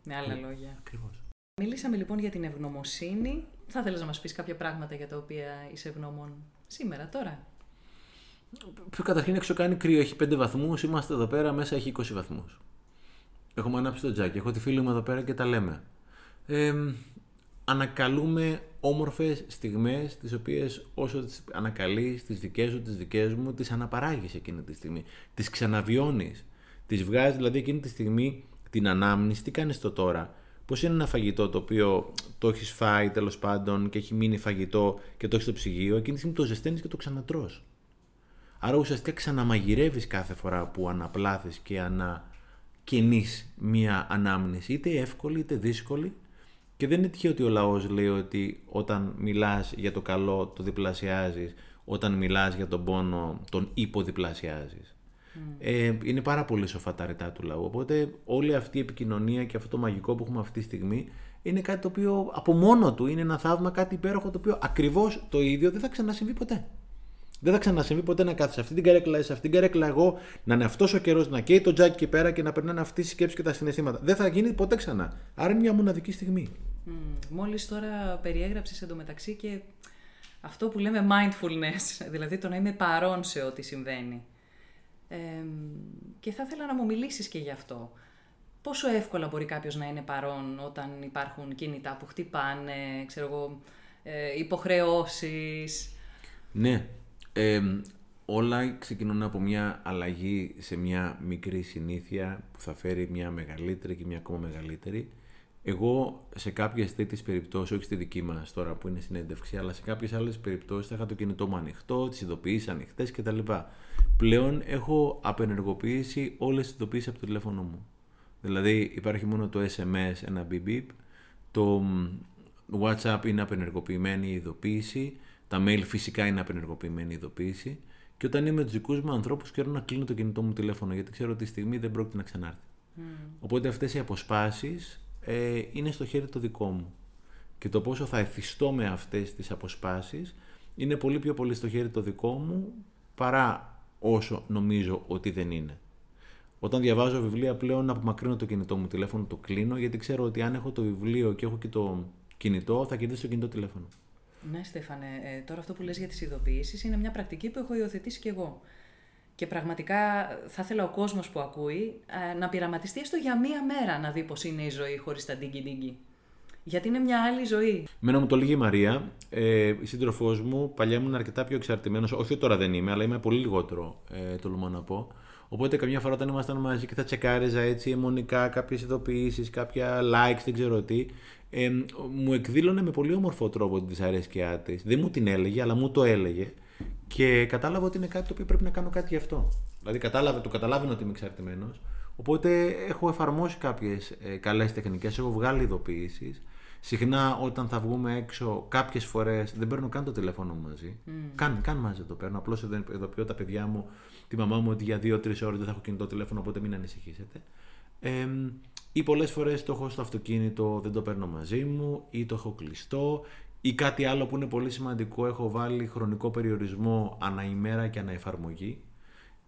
Με άλλα ε, λόγια. Ακριβώς. Μιλήσαμε λοιπόν για την ευγνωμοσύνη. Θα ήθελε να μας πεις κάποια πράγματα για τα οποία είσαι ευγνώμων σήμερα, τώρα; Πιο καταρχήν έξω κάνει κρύο, έχει 5 βαθμούς. Είμαστε εδώ πέρα, μέσα έχει 20 βαθμούς. Έχουμε ανάψει το τζάκι. Έχω τη φίλη μου εδώ πέρα και τα λέμε. Ε, ανακαλούμε όμορφες στιγμές τις οποίες όσο τις ανακαλείς, τις δικές σου, τις δικές μου, τις αναπαράγεις εκείνη τη στιγμή. Τις ξαναβιώνεις. Τις βγάζεις δηλαδή εκείνη τη στιγμή την ανάμνηση. Τι κάνεις το τώρα; Πώς είναι ένα φαγητό το οποίο το έχεις φάει τέλος πάντων και έχει μείνει φαγητό και το έχεις στο ψυγείο. Εκείνη τη στιγμή το ζεσταίνεις και το ξανατρως. Άρα ουσιαστικά ξαναμαγειρεύεις κάθε φορά που αναπλάθεις και ανακαινείς μία ανάμνηση. Είτε εύκολη είτε δύσκολη και δεν είναι τυχαίο ότι ο λαός λέει ότι όταν μιλάς για το καλό το διπλασιάζεις, όταν μιλάς για τον πόνο τον υποδιπλασιάζεις. Mm. Ε, είναι πάρα πολύ σοφά τα ρητά του λαού. Οπότε όλη αυτή η επικοινωνία και αυτό το μαγικό που έχουμε αυτή τη στιγμή είναι κάτι το οποίο από μόνο του είναι ένα θαύμα, κάτι υπέροχο το οποίο ακριβώς το ίδιο δεν θα ξανασυμβεί ποτέ. Δεν θα ξανασυμβεί ποτέ να κάθει σε αυτή την καρέκλα, σε αυτήν την καρέκλα εγώ, να είναι αυτός ο καιρός, να καίει το τζάκι εκεί πέρα και να περνάνε αυτή η σκέψη και τα συναισθήματα. Δεν θα γίνει ποτέ ξανά. Άρα είναι μια μοναδική στιγμή. Mm. Μόλις τώρα περιέγραψες εντωμεταξύ και αυτό που λέμε mindfulness, <laughs> δηλαδή το να είμαι παρόν σε ό,τι συμβαίνει. Ε, και θα ήθελα να μου μιλήσεις και γι' αυτό. Πόσο εύκολα μπορεί κάποιος να είναι παρόν όταν υπάρχουν κινητά που χτυπάνε, ξέρω εγώ, ε, υποχρεώσεις; Ναι. Ε, όλα ξεκινούν από μια αλλαγή σε μια μικρή συνήθεια που θα φέρει μια μεγαλύτερη και μια ακόμα μεγαλύτερη. Εγώ σε κάποιες τέτοιες περιπτώσεις, όχι στη δική μας τώρα που είναι συνέντευξη, αλλά σε κάποιες άλλες περιπτώσεις θα είχα το κινητό μου ανοιχτό, τις ειδοποιήσεις ανοιχτές κτλ. Πλέον έχω απενεργοποιήσει όλες τις ειδοποιήσεις από το τηλέφωνο μου. Δηλαδή υπάρχει μόνο το SMS, ένα beep beep, το WhatsApp είναι απενεργοποιημένη η ειδοποίηση, τα mail φυσικά είναι απενεργοποιημένη η ειδοποίηση και όταν είμαι με τους δικούς μου ανθρώπους, ξέρω να κλείνω το κινητό μου τηλέφωνο γιατί ξέρω ότι τη στιγμή δεν πρόκειται να ξανάρθει. Mm. Οπότε αυτές οι αποσπάσεις ε, είναι στο χέρι το δικό μου. Και το πόσο θα εθιστώ με αυτές τις αποσπάσεις είναι πολύ πιο πολύ στο χέρι το δικό μου παρά όσο νομίζω ότι δεν είναι. Όταν διαβάζω βιβλία πλέον απομακρύνω το κινητό μου τηλέφωνο, το κλείνω γιατί ξέρω ότι αν έχω το βιβλίο και έχω και το κινητό θα κερδίσει το κινητό τηλέφωνο. Ναι, Στέφανε, ε, τώρα αυτό που λες για τις ειδοποιήσεις είναι μια πρακτική που έχω υιοθετήσει κι εγώ. Και πραγματικά θα ήθελα ο κόσμος που ακούει ε, να πειραματιστεί έστω για μία μέρα να δει πώς είναι η ζωή χωρίς τα ντίγκι ντίγκι. Γιατί είναι μια άλλη ζωή. Μένα μου το λέγει η Μαρία, ε, η σύντροφός μου, παλιά ήμουν αρκετά πιο εξαρτημένος. Όχι τώρα δεν είμαι, αλλά είμαι πολύ λιγότερο, ε, τολμώ να πω. Οπότε καμιά φορά όταν ήμασταν μαζί και θα τσεκάριζα έτσι αιμονικά κάποιες ειδοποιήσεις, κάποια likes, δεν ξέρω τι, ε, μου εκδήλωνε με πολύ όμορφο τρόπο την δυσαρέσκειά της. Δεν μου την έλεγε, αλλά μου το έλεγε. Και κατάλαβα ότι είναι κάτι το οποίο πρέπει να κάνω κάτι γι' αυτό. Δηλαδή κατάλαβε, το καταλάβαινα ότι είμαι εξαρτημένος. Οπότε έχω εφαρμόσει κάποιες ε, καλές τεχνικές, έχω βγάλει ειδοποιήσεις. Συχνά όταν θα βγούμε έξω, κάποιες φορές δεν παίρνω καν το τηλέφωνο μου μαζί. Mm. Καν, καν μαζί το παίρνω. Απλώς ειδοποιώ τα παιδιά μου, τη μαμά μου ότι για δύο-τρεις ώρες δεν θα έχω κινητό τηλέφωνο, οπότε μην ανησυχήσετε. Ε, ή πολλές φορές το έχω στο αυτοκίνητο, δεν το παίρνω μαζί μου, ή το έχω κλειστό, ή κάτι άλλο που είναι πολύ σημαντικό, έχω βάλει χρονικό περιορισμό ανά ημέρα και ανά εφαρμογή.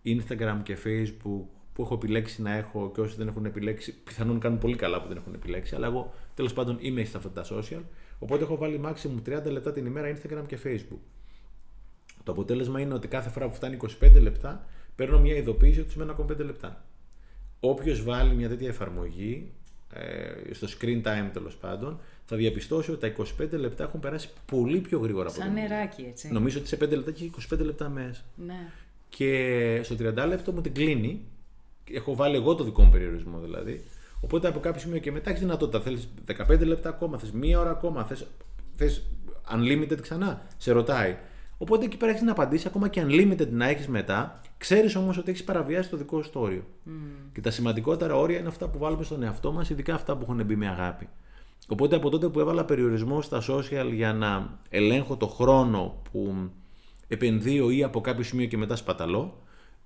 Instagram και Facebook που έχω επιλέξει να έχω και όσοι δεν έχουν επιλέξει, πιθανόν κάνουν πολύ καλά που δεν έχουν επιλέξει, αλλά εγώ τέλος πάντων είμαι στα αυτά τα social. Οπότε έχω βάλει maximum 30 λεπτά την ημέρα Instagram και Facebook. Το αποτέλεσμα είναι ότι κάθε φορά που φτάνει 25 λεπτά, παίρνω μια ειδοποίηση ότι σημαίνει ακόμα 5 λεπτά. Όποιος βάλει μια τέτοια εφαρμογή, ε, στο screen time τέλος πάντων, θα διαπιστώσει ότι τα 25 λεπτά έχουν περάσει πολύ πιο γρήγορα από Σαν νεράκι, έτσι. Νομίζω ότι σε 5 λεπτά και 25 λεπτά μέσα. Ναι. Και στο 30 λεπτό μου την κλείνει. Έχω βάλει εγώ το δικό μου περιορισμό δηλαδή. Οπότε από κάποιο σημείο και μετά έχεις δυνατότητα. Θέλεις 15 λεπτά ακόμα, θες μία ώρα ακόμα, θες unlimited ξανά. Σε ρωτάει. Οπότε εκεί πέρα έχεις να απαντήσει ακόμα και unlimited να έχεις μετά. Ξέρεις όμως ότι έχεις παραβιάσει το δικό σου όριο. Mm. Και τα σημαντικότερα όρια είναι αυτά που βάλουμε στον εαυτό μας, ειδικά αυτά που έχουν μπει με αγάπη. Οπότε από τότε που έβαλα περιορισμό στα social για να ελέγχω το χρόνο που επενδύω ή από κάποιο σημείο και μετά σπαταλώ,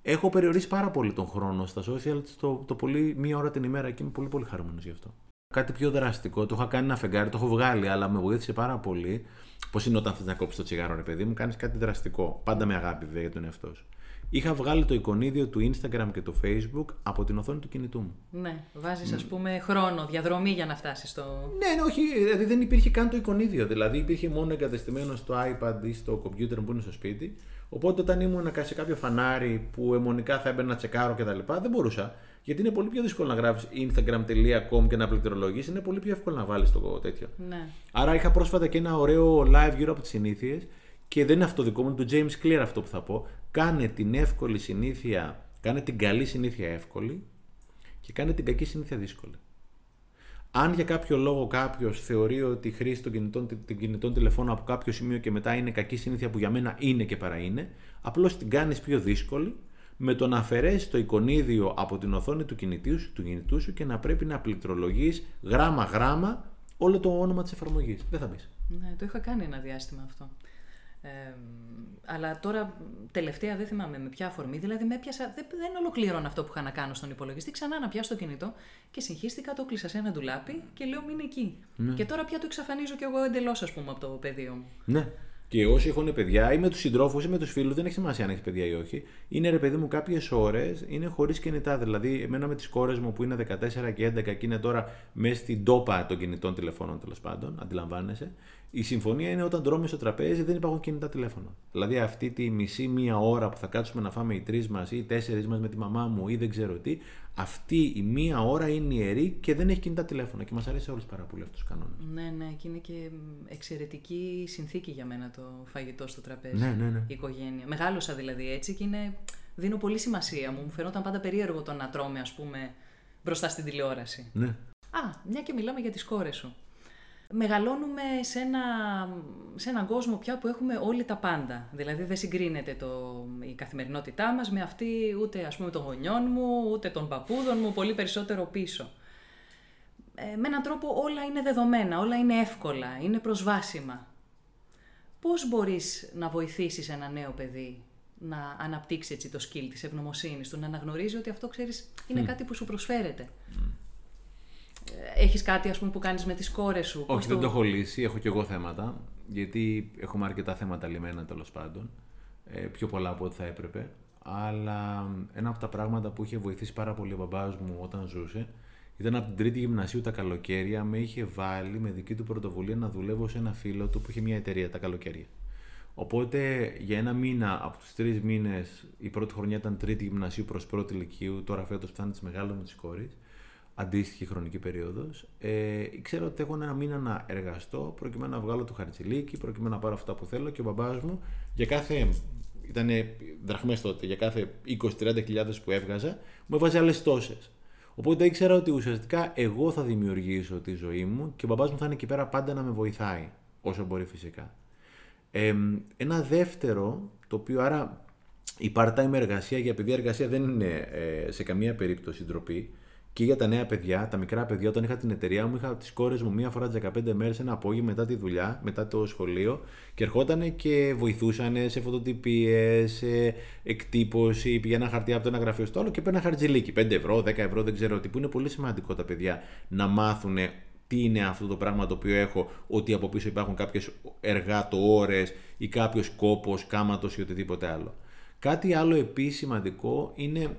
έχω περιορίσει πάρα πολύ τον χρόνο στα social, το, το πολύ μία ώρα την ημέρα και είμαι πολύ πολύ χαρούμενος γι' αυτό. Κάτι πιο δραστικό, το είχα κάνει ένα φεγγάρι, το έχω βγάλει, αλλά με βοήθησε πάρα πολύ. Πώς είναι όταν θες να κόψεις το τσιγάρο, ρε παιδί μου, κάνεις κάτι δραστικό. Πάντα με αγάπη, βέβαια, για τον εαυτό σου είχα βγάλει το εικονίδιο του Instagram και του Facebook από την οθόνη του κινητού μου. Ναι, βάζεις ας πούμε χρόνο, διαδρομή για να φτάσεις στο... Ναι, ναι, όχι, δηλαδή δεν υπήρχε καν το εικονίδιο, δηλαδή υπήρχε μόνο εγκατεστημένο στο iPad ή στο computer που είναι στο σπίτι, οπότε όταν ήμουν σε κάποιο φανάρι που αιμονικά θα έμπαινα να τσεκάρω κτλ. δεν μπορούσα, γιατί είναι πολύ πιο δύσκολο να γράφεις instagram.com και να πληκτρολογήσει. Είναι πολύ πιο εύκολο να βάλεις το τέτοιο. Ναι. Άρα είχα πρόσφατα και ένα ωραίο live γύρω από τις συνήθειες και δεν είναι αυτό δικό μου, του James Clear αυτό που θα πω. Κάνε την εύκολη συνήθεια, κάνε την καλή συνήθεια εύκολη και κάνε την κακή συνήθεια δύσκολη. Αν για κάποιο λόγο κάποιος θεωρεί ότι η χρήση των κινητών, των κινητών τηλεφώνων από κάποιο σημείο και μετά είναι κακή συνήθεια που για μένα είναι και παρά είναι, απλώς την κάνεις πιο δύσκολη με το να αφαιρέσεις το εικονίδιο από την οθόνη του κινητού, του κινητού σου και να πρέπει να πληκτρολογείς γράμμα-γράμμα όλο το όνομα της εφαρμογής. Δεν θα μπει. Ναι, το είχα κάνει ένα διάστημα αυτό αλλά τώρα τελευταία δεν θυμάμαι με ποια αφορμή, δηλαδή με πιάσα, δεν, δεν ολοκληρώνω αυτό που είχα να κάνω στον υπολογιστή, ξανά να πιάσω το κινητό και συγχύστηκα, το κλείσα σε ένα ντουλάπι και λέω μην εκεί. Ναι. Και τώρα πια το εξαφανίζω κι εγώ εντελώς, ας πούμε, από το πεδίο μου. Ναι. Και όσοι έχουν παιδιά ή με τους συντρόφους ή με τους φίλους, δεν έχει σημασία αν έχει παιδιά ή όχι. Είναι ρε παιδί μου κάποιες ώρες είναι χωρίς κινητά. Δηλαδή, εμένα με τις κόρες μου που είναι 14 και 11 και είναι τώρα μέσα στην τόπα των κινητών τηλεφώνων τέλος πάντων, αντιλαμβάνεσαι. Η συμφωνία είναι όταν τρώμε στο τραπέζι δεν υπάρχουν κινητά τηλέφωνα. Δηλαδή αυτή τη μισή μία ώρα που θα κάτσουμε να φάμε οι τρεις μα ή οι τέσσερις μας με τη μαμά μου ή δεν ξέρω τι, αυτή η μία ώρα είναι ιερή και δεν έχει κινητά τηλέφωνα. Και μας αρέσει όλους πάρα πολύ αυτός του κανόνε. Ναι, ναι, και είναι και εξαιρετική συνθήκη για μένα το φαγητό στο τραπέζι. Ναι, ναι, ναι. Η οικογένεια. Μεγάλωσα δηλαδή έτσι και είναι... δίνω πολύ σημασία μου. Μου φαινόταν πάντα περίεργο το να τρώμε, ας πούμε, μπροστά στην τηλεόραση. Ναι. Α, μια και μιλάμε για τις κόρες σου μεγαλώνουμε σε, ένα, σε έναν κόσμο πια που έχουμε όλοι τα πάντα. Δηλαδή δεν συγκρίνεται το, η καθημερινότητά μας με αυτή ούτε ας πούμε των γονιών μου, ούτε των παππούδων μου, πολύ περισσότερο πίσω. Ε, με έναν τρόπο όλα είναι δεδομένα, όλα είναι εύκολα, είναι προσβάσιμα. Πώς μπορείς να βοηθήσεις ένα νέο παιδί να αναπτύξει έτσι το skill της ευγνωμοσύνης του, να αναγνωρίζει ότι αυτό, ξέρεις, είναι κάτι που σου προσφέρεται; Έχεις κάτι ας πούμε, που κάνεις με τις κόρες σου. Όχι, δεν το... έχω λύσει. Έχω κι εγώ θέματα. Γιατί έχουμε αρκετά θέματα λιμένα τέλος πάντων. Ε, πιο πολλά από ό,τι θα έπρεπε. αλλά ένα από τα πράγματα που είχε βοηθήσει πάρα πολύ ο μπαμπάς μου όταν ζούσε ήταν από την τρίτη γυμνασίου τα καλοκαίρια με είχε βάλει με δική του πρωτοβουλία να δουλεύω σε ένα φίλο του που είχε μια εταιρεία τα καλοκαίρια. Οπότε για ένα μήνα από τους τρεις μήνες, η πρώτη χρονιά ήταν τρίτη γυμνασίου προς πρώτη ηλικίου, τώρα φέτος φτάνει τη μεγάλη μου τη κόρη, αντίστοιχη χρονική περίοδος. Ε, ξέρω ότι έχω ένα μήνα να εργαστώ προκειμένου να βγάλω το χαρτσιλίκι, προκειμένου να πάρω αυτά που θέλω και ο μπαμπάς μου για κάθε. ήταν δραχμές τότε, για κάθε 20-30 χιλιάδες που έβγαζα, μου έβαζε άλλες τόσες. Οπότε ήξερα ότι ουσιαστικά εγώ θα δημιουργήσω τη ζωή μου και ο μπαμπάς μου θα είναι εκεί πέρα πάντα να με βοηθάει, όσο μπορεί φυσικά. Ε, ένα δεύτερο, το οποίο άρα η part-time εργασία, για παιδιά εργασία δεν είναι ε, σε καμία περίπτωση ντροπή, και για τα νέα παιδιά, τα μικρά παιδιά, όταν είχα την εταιρεία μου, είχα τις κόρες μου μία φορά τις 15 μέρες ένα απόγευμα μετά τη δουλειά, μετά το σχολείο και ερχόταν και βοηθούσαν σε φωτοτυπίες, σε εκτύπωση, πηγαίναν χαρτιά από το ένα γραφείο στο άλλο και παίρναν χαρτζηλίκι. 5 ευρώ, 10 ευρώ, δεν ξέρω τι, που είναι πολύ σημαντικό τα παιδιά να μάθουν τι είναι αυτό το πράγμα το οποίο έχω, ότι από πίσω υπάρχουν κάποιες εργάτο-ώρε ή κάποιος κόπος, κάματο ή οτιδήποτε άλλο. Κάτι άλλο επίσης σημαντικό είναι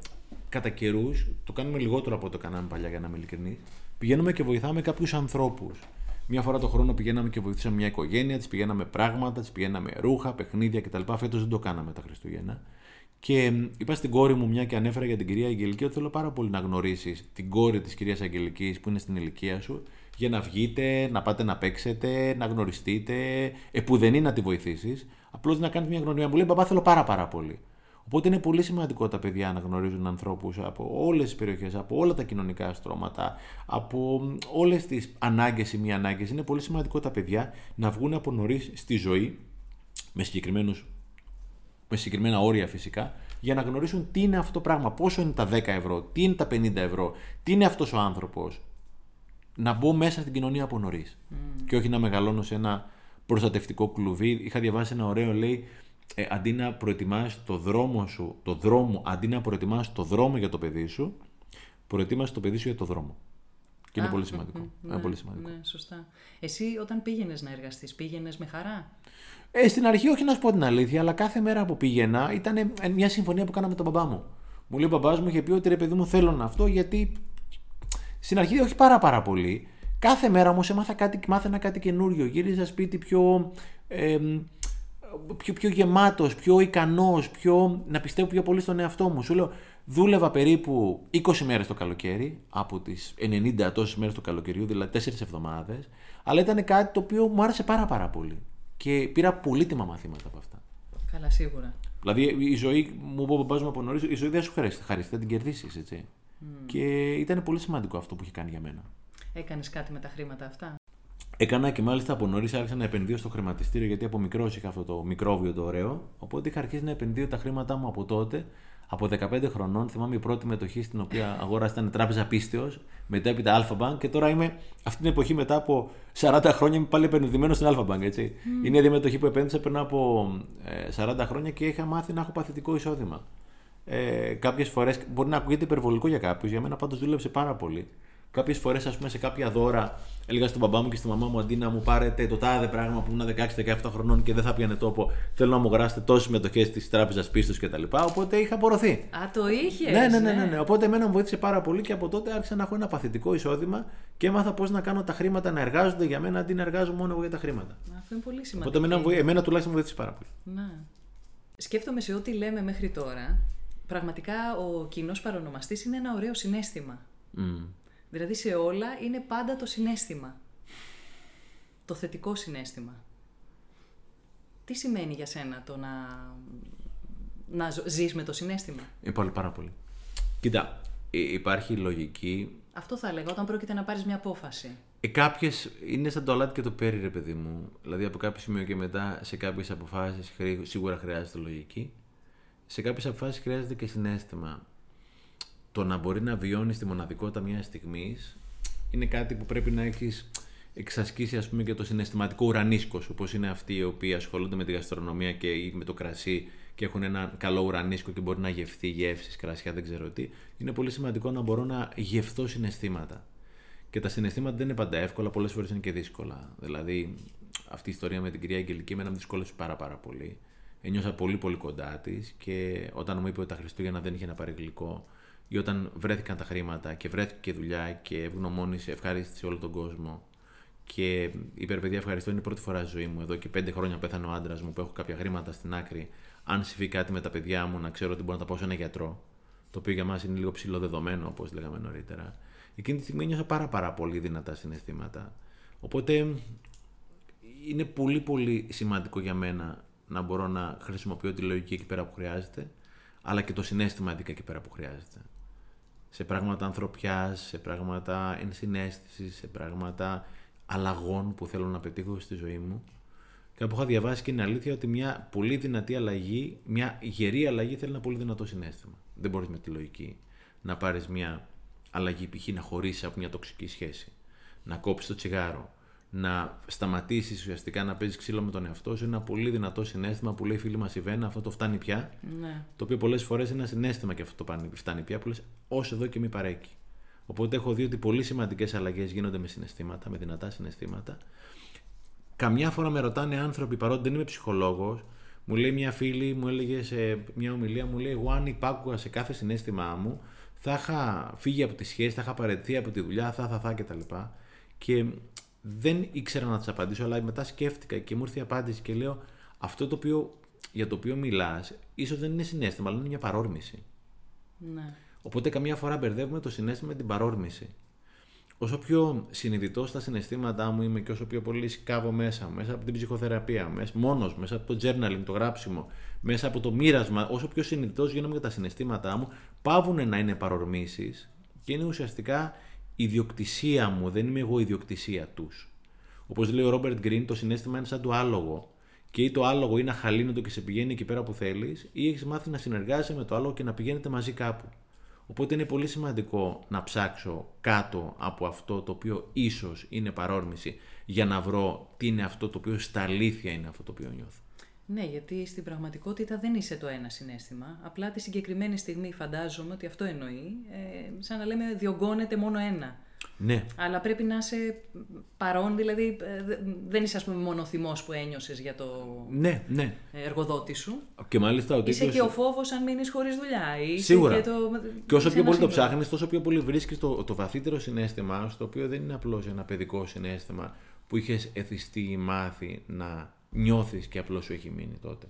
κατά καιρούς, το κάνουμε λιγότερο από ό,τι το κάναμε παλιά για να είμαι ειλικρινής, πηγαίνουμε και βοηθάμε κάποιους ανθρώπους. Μία φορά το χρόνο πηγαίναμε και βοηθήσαμε μια οικογένεια, της πηγαίναμε πράγματα, της πηγαίναμε ρούχα, παιχνίδια κτλ. Φέτος δεν το κάναμε τα Χριστούγεννα. Και είπα στην κόρη μου, μια και ανέφερα για την κυρία Αγγελική, ότι θέλω πάρα πολύ να γνωρίσεις την κόρη της κυρίας Αγγελικής που είναι στην ηλικία σου, για να βγείτε, να πάτε να παίξετε, να γνωριστείτε, επουδενή να τη βοηθήσεις. Απλώς να κάνεις μια γνωριμία. Μου λέει: Μπαμπά, θέλω πάρα, πάρα πολύ. Οπότε είναι πολύ σημαντικό τα παιδιά να γνωρίζουν ανθρώπους από όλες τις περιοχές, από όλα τα κοινωνικά στρώματα, από όλες τις ανάγκες ή μη ανάγκες. Είναι πολύ σημαντικό τα παιδιά να βγουν από νωρίς στη ζωή, με, συγκεκριμένους, με συγκεκριμένα όρια φυσικά, για να γνωρίσουν τι είναι αυτό το πράγμα, πόσο είναι τα 10 ευρώ, τι είναι τα 50 ευρώ, τι είναι αυτός ο άνθρωπος. Να μπω μέσα στην κοινωνία από νωρίς. Mm. Και όχι να μεγαλώνω σε ένα προστατευτικό κλουβί. Είχα διαβάσει ένα ωραίο, λέει, ε, αντί να προετοιμάσει το δρόμο σου, το δρόμο, αντί να προετοιμάσει το δρόμο για το παιδί σου, προετοίμασε το παιδί σου για το δρόμο. Και είναι πολύ σημαντικό. Ναι, είναι πολύ σημαντικό. Ναι, σωστά. Εσύ όταν πήγαινες να εργαστείς, πήγαινες με χαρά; Ε, στην αρχή, όχι να σου πω την αλήθεια, αλλά κάθε μέρα που πήγαινα ήταν μια συμφωνία που κάναμε με τον μπαμπά μου. Μου λέει ο μπαμπάς μου είχε πει ότι ρε παιδί μου θέλω αυτό γιατί στην αρχή όχι πάρα πάρα πολύ. Κάθε μέρα όμως έμαθα κάτι, μάθαινα κάτι καινούριο. Γύριζα σπίτι πιο. Ε, πιο, πιο γεμάτος, πιο ικανός, πιο, να πιστεύω πιο πολύ στον εαυτό μου. Σου λέω, δούλευα περίπου 20 μέρες το καλοκαίρι, από τις 90 τόσες μέρες το καλοκαιριού, δηλαδή 4 εβδομάδες, αλλά ήταν κάτι το οποίο μου άρεσε πάρα πάρα πολύ. Και πήρα πολύτιμα μαθήματα από αυτά. Καλά, σίγουρα. Δηλαδή η ζωή, μου είπε ο παπάς μου από νωρίς, η ζωή δεν σου χαρίσει, χαρίσει θα την κερδίσεις, έτσι. Mm. Και ήταν πολύ σημαντικό αυτό που είχε κάνει για μένα. Έκανες κάτι με τα χρήματα αυτά; Έκανα και μάλιστα από νωρίς άρχισα να επενδύω στο χρηματιστήριο γιατί από μικρός είχα αυτό το μικρόβιο το ωραίο. Οπότε είχα αρχίσει να επενδύω τα χρήματά μου από τότε. Από 15 χρονών θυμάμαι η πρώτη μετοχή στην οποία αγόρασε ήταν τράπεζα πίστεως, μετέπειτα Alpha Bank και τώρα είμαι αυτή την εποχή μετά από 40 χρόνια είμαι πάλι επενδυμένος στην Alpha Bank. Έτσι. Mm. Είναι η μετοχή που επένδυσα πριν από 40 ε, χρόνια και είχα μάθει να έχω παθητικό εισόδημα. Ε, Κάποιες φορές μπορεί να ακούγεται υπερβολικό για κάποιους, για μένα πάντως δούλεψε πάρα πολύ. Κάποιες φορές, ας πούμε, σε κάποια δώρα, έλεγα στον μπαμπά μου και στη μαμά μου αντί να μου πάρετε το τάδε πράγμα που ήμουν 16-17 χρονών και δεν θα πιανε τόπο, θέλω να μου γράσετε τόσες μετοχέ της τράπεζας πίστος κτλ. Οπότε είχα απορροθεί. Α, το είχες. Ναι, ναι, ναι, ναι, ναι. Οπότε εμένα μου βοήθησε πάρα πολύ και από τότε άρχισα να έχω ένα παθητικό εισόδημα και έμαθα πώς να κάνω τα χρήματα να εργάζονται για μένα αντί να εργάζομαι μόνο εγώ για τα χρήματα. Αυτό είναι πολύ σημαντικό. Οπότε εμένα, εμένα τουλάχιστον μου βοήθησε πάρα πολύ. Ναι. Σκέφτομαι σε ό,τι λέμε μέχρι τώρα. Πραγματικά ο κοινός παρονομαστής είναι ένα ωραίο συνέστημα. Mm. Δηλαδή σε όλα είναι πάντα το συνέστημα. Το θετικό συνέστημα. Τι σημαίνει για σένα το να, να ζεις με το συνέστημα; Είναι πολύ πάρα πολύ. Κοίτα, υπάρχει λογική... Αυτό θα έλεγα όταν πρόκειται να πάρεις μια απόφαση. Ε, Κάποιες είναι σαν το αλάτι και το πέρι, ρε παιδί μου. Δηλαδή από κάποιο σημείο και μετά σε κάποιες αποφάσεις σίγουρα χρειάζεται λογική. Σε κάποιες αποφάσεις χρειάζεται και συνέστημα το να μπορεί να βιώνεις τη μοναδικότητα μιας στιγμής είναι κάτι που πρέπει να έχεις εξασκήσει ας πούμε και το συναισθηματικό ουρανίσκο όπω είναι αυτοί οι οποίοι ασχολούνται με τη γαστρονομία και ή με το κρασί και έχουν ένα καλό ουρανίσκο και μπορεί να γευθεί γεύσεις, κρασιά, δεν ξέρω τι. Είναι πολύ σημαντικό να μπορώ να γευθώ συναισθήματα. Και τα συναισθήματα δεν είναι πάντα εύκολα, πολλές φορές είναι και δύσκολα. Δηλαδή, αυτή η ιστορία με την κυρία Αγγελική με με δυσκόλεψε πάρα, πάρα πολύ. ένιωσα πολύ πολύ κοντά της και όταν μου είπε ότι τα Χριστούγεννα δεν είχε να πάρει γλυκό ή όταν βρέθηκαν τα χρήματα και βρέθηκε δουλειά και ευγνωμόνησε, ευχαρίστησε όλο τον κόσμο και είπε ρε παιδιά, ευχαριστώ, είναι η πρώτη φορά στη ζωή μου. Εδώ και πέντε χρόνια πέθανε ο άντρας μου που έχω κάποια χρήματα στην άκρη. Αν συμβεί κάτι με τα παιδιά μου, να ξέρω ότι μπορώ να τα πάω σε ένα γιατρό. Το οποίο για μας είναι λίγο ψηλό δεδομένο, όπως λέγαμε νωρίτερα. Εκείνη τη στιγμή νιώσα πάρα, πάρα πολύ δυνατά συναισθήματα. Οπότε είναι πολύ πολύ σημαντικό για μένα να μπορώ να χρησιμοποιώ τη λογική εκεί πέρα που χρειάζεται, αλλά και το συνέστημα ειδικά εκεί πέρα που χρειάζεται. Σε πράγματα ανθρωπιάς, σε πράγματα ενσυναίσθησης, σε πράγματα αλλαγών που θέλω να πετύχω στη ζωή μου. Κάπου είχα διαβάσει και είναι αλήθεια ότι μια πολύ δυνατή αλλαγή, μια γερή αλλαγή θέλει ένα πολύ δυνατό συνέστημα. Δεν μπορείς με τη λογική να πάρεις μια αλλαγή, π.χ. να χωρίσεις από μια τοξική σχέση, να κόψεις το τσιγάρο, να σταματήσεις ουσιαστικά να παίζεις ξύλο με τον εαυτό σου. Είναι ένα πολύ δυνατό συνέστημα που λέει η φίλη μας η Βένα, αυτό το φτάνει πια. Ναι. Το οποίο πολλές φορές είναι ένα συνέστημα και αυτό το φτάνει πια που λες, ως εδώ και μη παρέκει. Οπότε έχω δει ότι πολύ σημαντικές αλλαγές γίνονται με συναισθήματα, με δυνατά συναισθήματα. Καμιά φορά με ρωτάνε άνθρωποι, παρότι δεν είμαι ψυχολόγος, μου λέει μια φίλη, μου έλεγε σε μια ομιλία, μου λέει: Εγώ αν υπάκουγα σε κάθε συνέστημά μου, θα είχα φύγει από τη σχέση, θα είχα παρετηθεί από τη δουλειά, θα, θα, θα κτλ. Και, και δεν ήξερα να της απαντήσω, αλλά μετά σκέφτηκα και μου ήρθε η απάντηση και λέω: Αυτό το οποίο, για το οποίο μιλάς, ίσως δεν είναι συνέστημα, αλλά είναι μια παρόρμηση. Ναι. Οπότε καμιά φορά μπερδεύουμε το συνέστημα με την παρόρμηση. Όσο πιο συνειδητός στα συναισθήματά μου είμαι και όσο πιο πολύ σκάβω μέσα, μέσα από την ψυχοθεραπεία, μέσα, μόνος, μέσα από το journaling, το γράψιμο, μέσα από το μοίρασμα, όσο πιο συνειδητός γίνομαι για τα συναισθήματά μου, πάβουν να είναι παρορμήσεις και είναι ουσιαστικά ιδιοκτησία μου, δεν είμαι εγώ ιδιοκτησία τους. Όπως λέει ο Ρόμπερτ Γκριν, το συνέστημα είναι σαν το άλογο. Και ή το άλογο είναι αχαλήνοτο και σε πηγαίνει εκεί πέρα που θέλεις, ή έχεις μάθει να συνεργάζεσαι με το άλογο και να πηγαίνετε μαζί κάπου. Οπότε είναι πολύ σημαντικό να ψάξω κάτω από αυτό το οποίο ίσως είναι παρόρμηση για να βρω τι είναι αυτό το οποίο στα αλήθεια είναι αυτό το οποίο νιώθω. Ναι, γιατί στην πραγματικότητα δεν είσαι το ένα συνέστημα. Απλά τη συγκεκριμένη στιγμή φαντάζομαι ότι αυτό εννοεί. Ε, σαν να λέμε διωγγώνεται μόνο ένα. Ναι. Αλλά πρέπει να είσαι παρόν, δηλαδή ε, δεν είσαι ας πούμε μόνο θυμός που ένιωσες για το ναι, ναι. εργοδότη σου. Και μάλιστα ο Είσαι και ο φόβος αν μείνεις χωρίς δουλειά. Είσαι Σίγουρα. Και, το... και όσο πιο πολύ το ψάχνεις, τόσο πιο πολύ βρίσκεις το, το βαθύτερο συνέστημα, στο οποίο δεν είναι απλώς ένα παιδικό συνέστημα που είχες εθιστεί ή μάθει να νιώθεις και απλώς σου έχει μείνει τότε.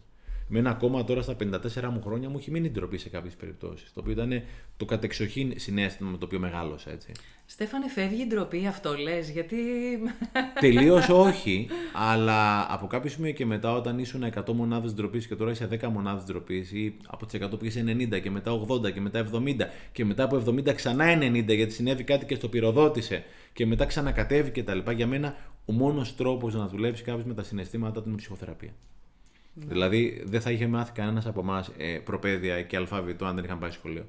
Με ένα ακόμα τώρα στα 54 μου χρόνια μου έχει μείνει ντροπή σε κάποιες περιπτώσεις. Το οποίο ήταν το κατεξοχήν συνέστημα με το οποίο μεγάλωσα έτσι. Στέφανε, φεύγει η ντροπή αυτό λες, γιατί. <laughs> Τελείως όχι, αλλά από κάποιο σημείο και μετά, όταν ήσουν 100 μονάδες ντροπής και τώρα είσαι 10 μονάδες ντροπής, ή από τις 100 πήγες 90 και μετά 80 και μετά 70 και μετά από 70 ξανά 90 γιατί συνέβη κάτι και στο πυροδότησε και μετά ξανακατέβει κτλ. Για μένα ο μόνος τρόπος να δουλέψει κάποιος με τα συναισθήματα του είναι ψυχοθεραπεία. Ναι. Δηλαδή δεν θα είχε μάθει κανένας από εμάς ε, προπαίδεια και αλφάβητο αν δεν είχαν πάει σχολείο.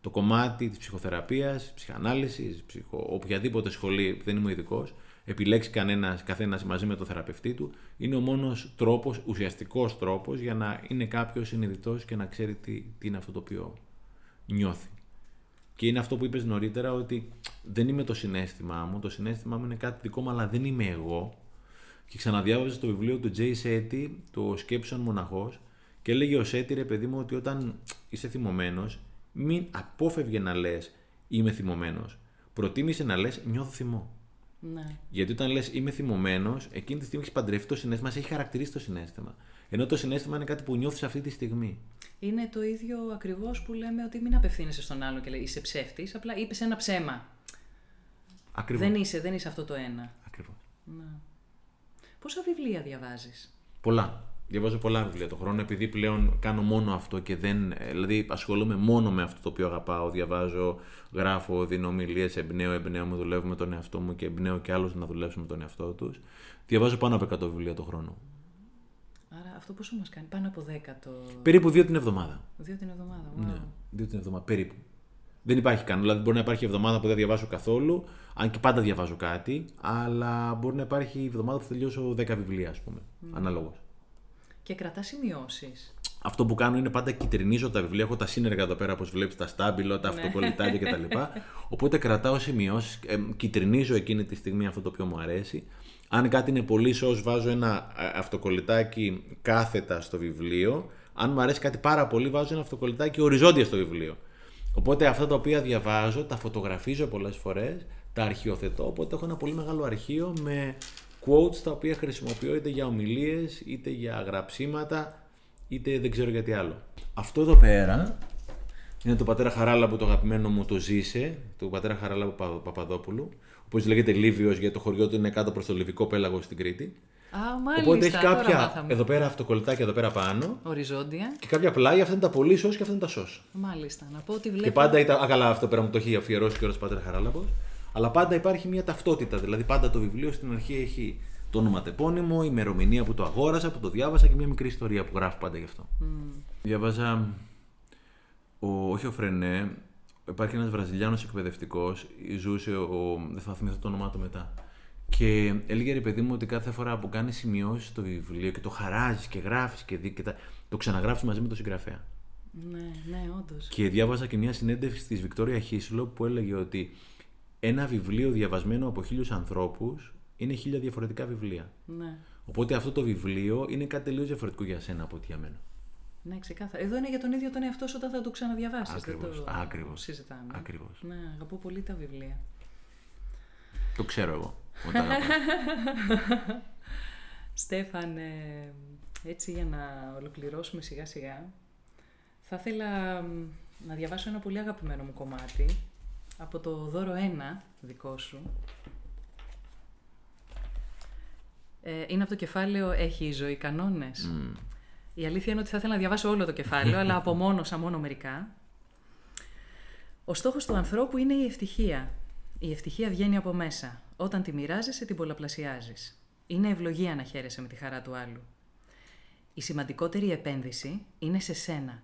Το κομμάτι της ψυχοθεραπείας, ψυχανάλυση, ψυχο... οποιαδήποτε σχολή, δεν είμαι ειδικός, επιλέξει κανένας καθένας μαζί με τον θεραπευτή του, είναι ο μόνος τρόπος, ουσιαστικός τρόπος για να είναι κάποιος συνειδητός και να ξέρει τι, τι είναι αυτό το οποίο νιώθει. Και είναι αυτό που είπες νωρίτερα ότι δεν είμαι το συνέστημά μου, το συνέστημά μου είναι κάτι δικό μου αλλά δεν είμαι εγώ και ξαναδιάβαζε το βιβλίο του Τζέι Σέτι, το Σκέψον Μοναχός, και έλεγε ο Σέτι, ρε παιδί μου, ότι όταν είσαι θυμωμένος, μην απόφευγε να λες Είμαι θυμωμένος. Προτίμησε να λες Νιώθω θυμό. Ναι. Γιατί όταν λες Είμαι θυμωμένος, εκείνη τη στιγμή έχεις παντρευτεί το συνέστημα, σε έχει χαρακτηρίσει το συνέστημα. Ενώ το συνέστημα είναι κάτι που νιώθεις αυτή τη στιγμή. Είναι το ίδιο ακριβώς που λέμε ότι μην απευθύνεσαι στον άλλο και λέει Είσαι ψεύτης, απλά είπες ένα ψέμα. Ακριβώς. Δεν είσαι, δεν είσαι αυτό το ένα. Ακριβώς. Ναι. Πόσα βιβλία διαβάζεις, Πολλά. Διαβάζω πολλά βιβλία το χρόνο επειδή πλέον κάνω μόνο αυτό και δεν. Ε, δηλαδή ασχολούμαι μόνο με αυτό το οποίο αγαπάω. Διαβάζω, γράφω, δίνω ομιλίες, εμπνέω, εμπνέω, με δουλεύω με τον εαυτό μου και εμπνέω και άλλους να δουλέψουν με τον εαυτό τους. Διαβάζω πάνω από 100 βιβλία το χρόνο. Άρα αυτό πόσο μας κάνει, πάνω από 10 το. Περίπου δύο την εβδομάδα. Δύο την εβδομάδα, wow. Ναι, δύο την εβδομάδα, περίπου. Δεν υπάρχει καν. Δηλαδή, μπορεί να υπάρχει εβδομάδα που δεν διαβάζω καθόλου, αν και πάντα διαβάζω κάτι, αλλά μπορεί να υπάρχει εβδομάδα που θα τελειώσω 10 βιβλία, ας πούμε. Mm. Αναλόγως. Και κρατάς σημειώσεις. Αυτό που κάνω είναι πάντα κυτρινίζω τα βιβλία. Έχω τα σύνεργα εδώ πέρα, όπως βλέπεις, τα στάμπιλο, τα ναι. αυτοκολλητάκια κτλ. <laughs> Οπότε κρατάω σημειώσεις, ε, κυτρινίζω εκείνη τη στιγμή αυτό το οποίο μου αρέσει. Αν κάτι είναι πολύ σως βάζω ένα ε, αυτοκολλητάκι κάθετα στο βιβλίο. Αν μου αρέσει κάτι πάρα πολύ βάζω ένα αυτοκολλητάκι οριζόντια στο βιβλίο. Οπότε αυτά τα οποία διαβάζω τα φωτογραφίζω πολλές φορές, τα αρχιοθετώ, οπότε έχω ένα πολύ μεγάλο αρχείο με quotes τα οποία χρησιμοποιώ είτε για ομιλίες, είτε για γραψίματα, είτε δεν ξέρω γιατί άλλο. Αυτό εδώ πέρα είναι το πατέρα Χαράλαμπου, το αγαπημένο μου το Ζήσε, του πατέρα Χαράλαμπου Πα- Παπαδόπουλου, ο οποίος λέγεται Λίβιος γιατί το χωριό του είναι κάτω προς το Λιβικό πέλαγο στην Κρήτη. Α, μάλιστα. Οπότε έχει τώρα κάποια μάθαμε. εδώ πέρα αυτοκολλητάκια εδώ πέρα πάνω Οριζόντια. και κάποια πλάγια, αυτά είναι τα πολύ σως και αυτά είναι τα σως. Μάλιστα. Να πω ότι Και βλέπω. πάντα ήταν. Α, καλά, αυτό πέρα μου το έχει αφιερώσει και ο Πατέρα Χαράλαμπος. Αλλά πάντα υπάρχει μια ταυτότητα. Δηλαδή, πάντα το βιβλίο στην αρχή έχει το ονοματεπώνυμο, η ημερομηνία που το αγόρασα, που το διάβασα και μια μικρή ιστορία που γράφει πάντα γι' αυτό. Διάβαζα. Ο, όχι ο Φρενέ, υπάρχει ένας Βραζιλιάνος εκπαιδευτικός, ζούσε, ο, δεν θα θυμηθώ το όνομά του μετά. Και έλεγε ρε παιδί μου ότι κάθε φορά που κάνεις σημειώσεις στο βιβλίο και το χαράζεις και γράφεις και, δι- και τα, το ξαναγράφεις μαζί με τον συγγραφέα. Ναι, ναι, όντως. Και διάβαζα και μια συνέντευξη της Βικτόρια Χίσλο που έλεγε ότι ένα βιβλίο διαβασμένο από χίλιους ανθρώπους είναι χίλια διαφορετικά βιβλία. Ναι. Οπότε αυτό το βιβλίο είναι κάτι τελείως διαφορετικό για σένα από ότι για μένα. Ναι, ξεκάθαρα. Εδώ είναι για τον ίδιο τον εαυτό σου όταν θα το ξαναδιαβάσεις. Ακριβώς, το ακριβώς, συζητάμε. ακριβώς. Ναι, αγαπώ πολύ τα βιβλία. Το ξέρω εγώ. Όταν αγαπάω. <laughs> Στέφαν, ε, έτσι για να ολοκληρώσουμε σιγά σιγά, θα ήθελα μ, να διαβάσω ένα πολύ αγαπημένο μου κομμάτι από το δώρο 1 δικό σου. Ε, είναι από το κεφάλαιο «Έχει η ζωή κανόνες». Μμ. Η αλήθεια είναι ότι θα ήθελα να διαβάσω όλο το κεφάλαιο, αλλά απομόνωσα μόνο μερικά. Ο στόχος του ανθρώπου είναι η ευτυχία. Η ευτυχία βγαίνει από μέσα. Όταν τη μοιράζεσαι, την πολλαπλασιάζεις. Είναι ευλογία να χαίρεσαι με τη χαρά του άλλου. Η σημαντικότερη επένδυση είναι σε σένα.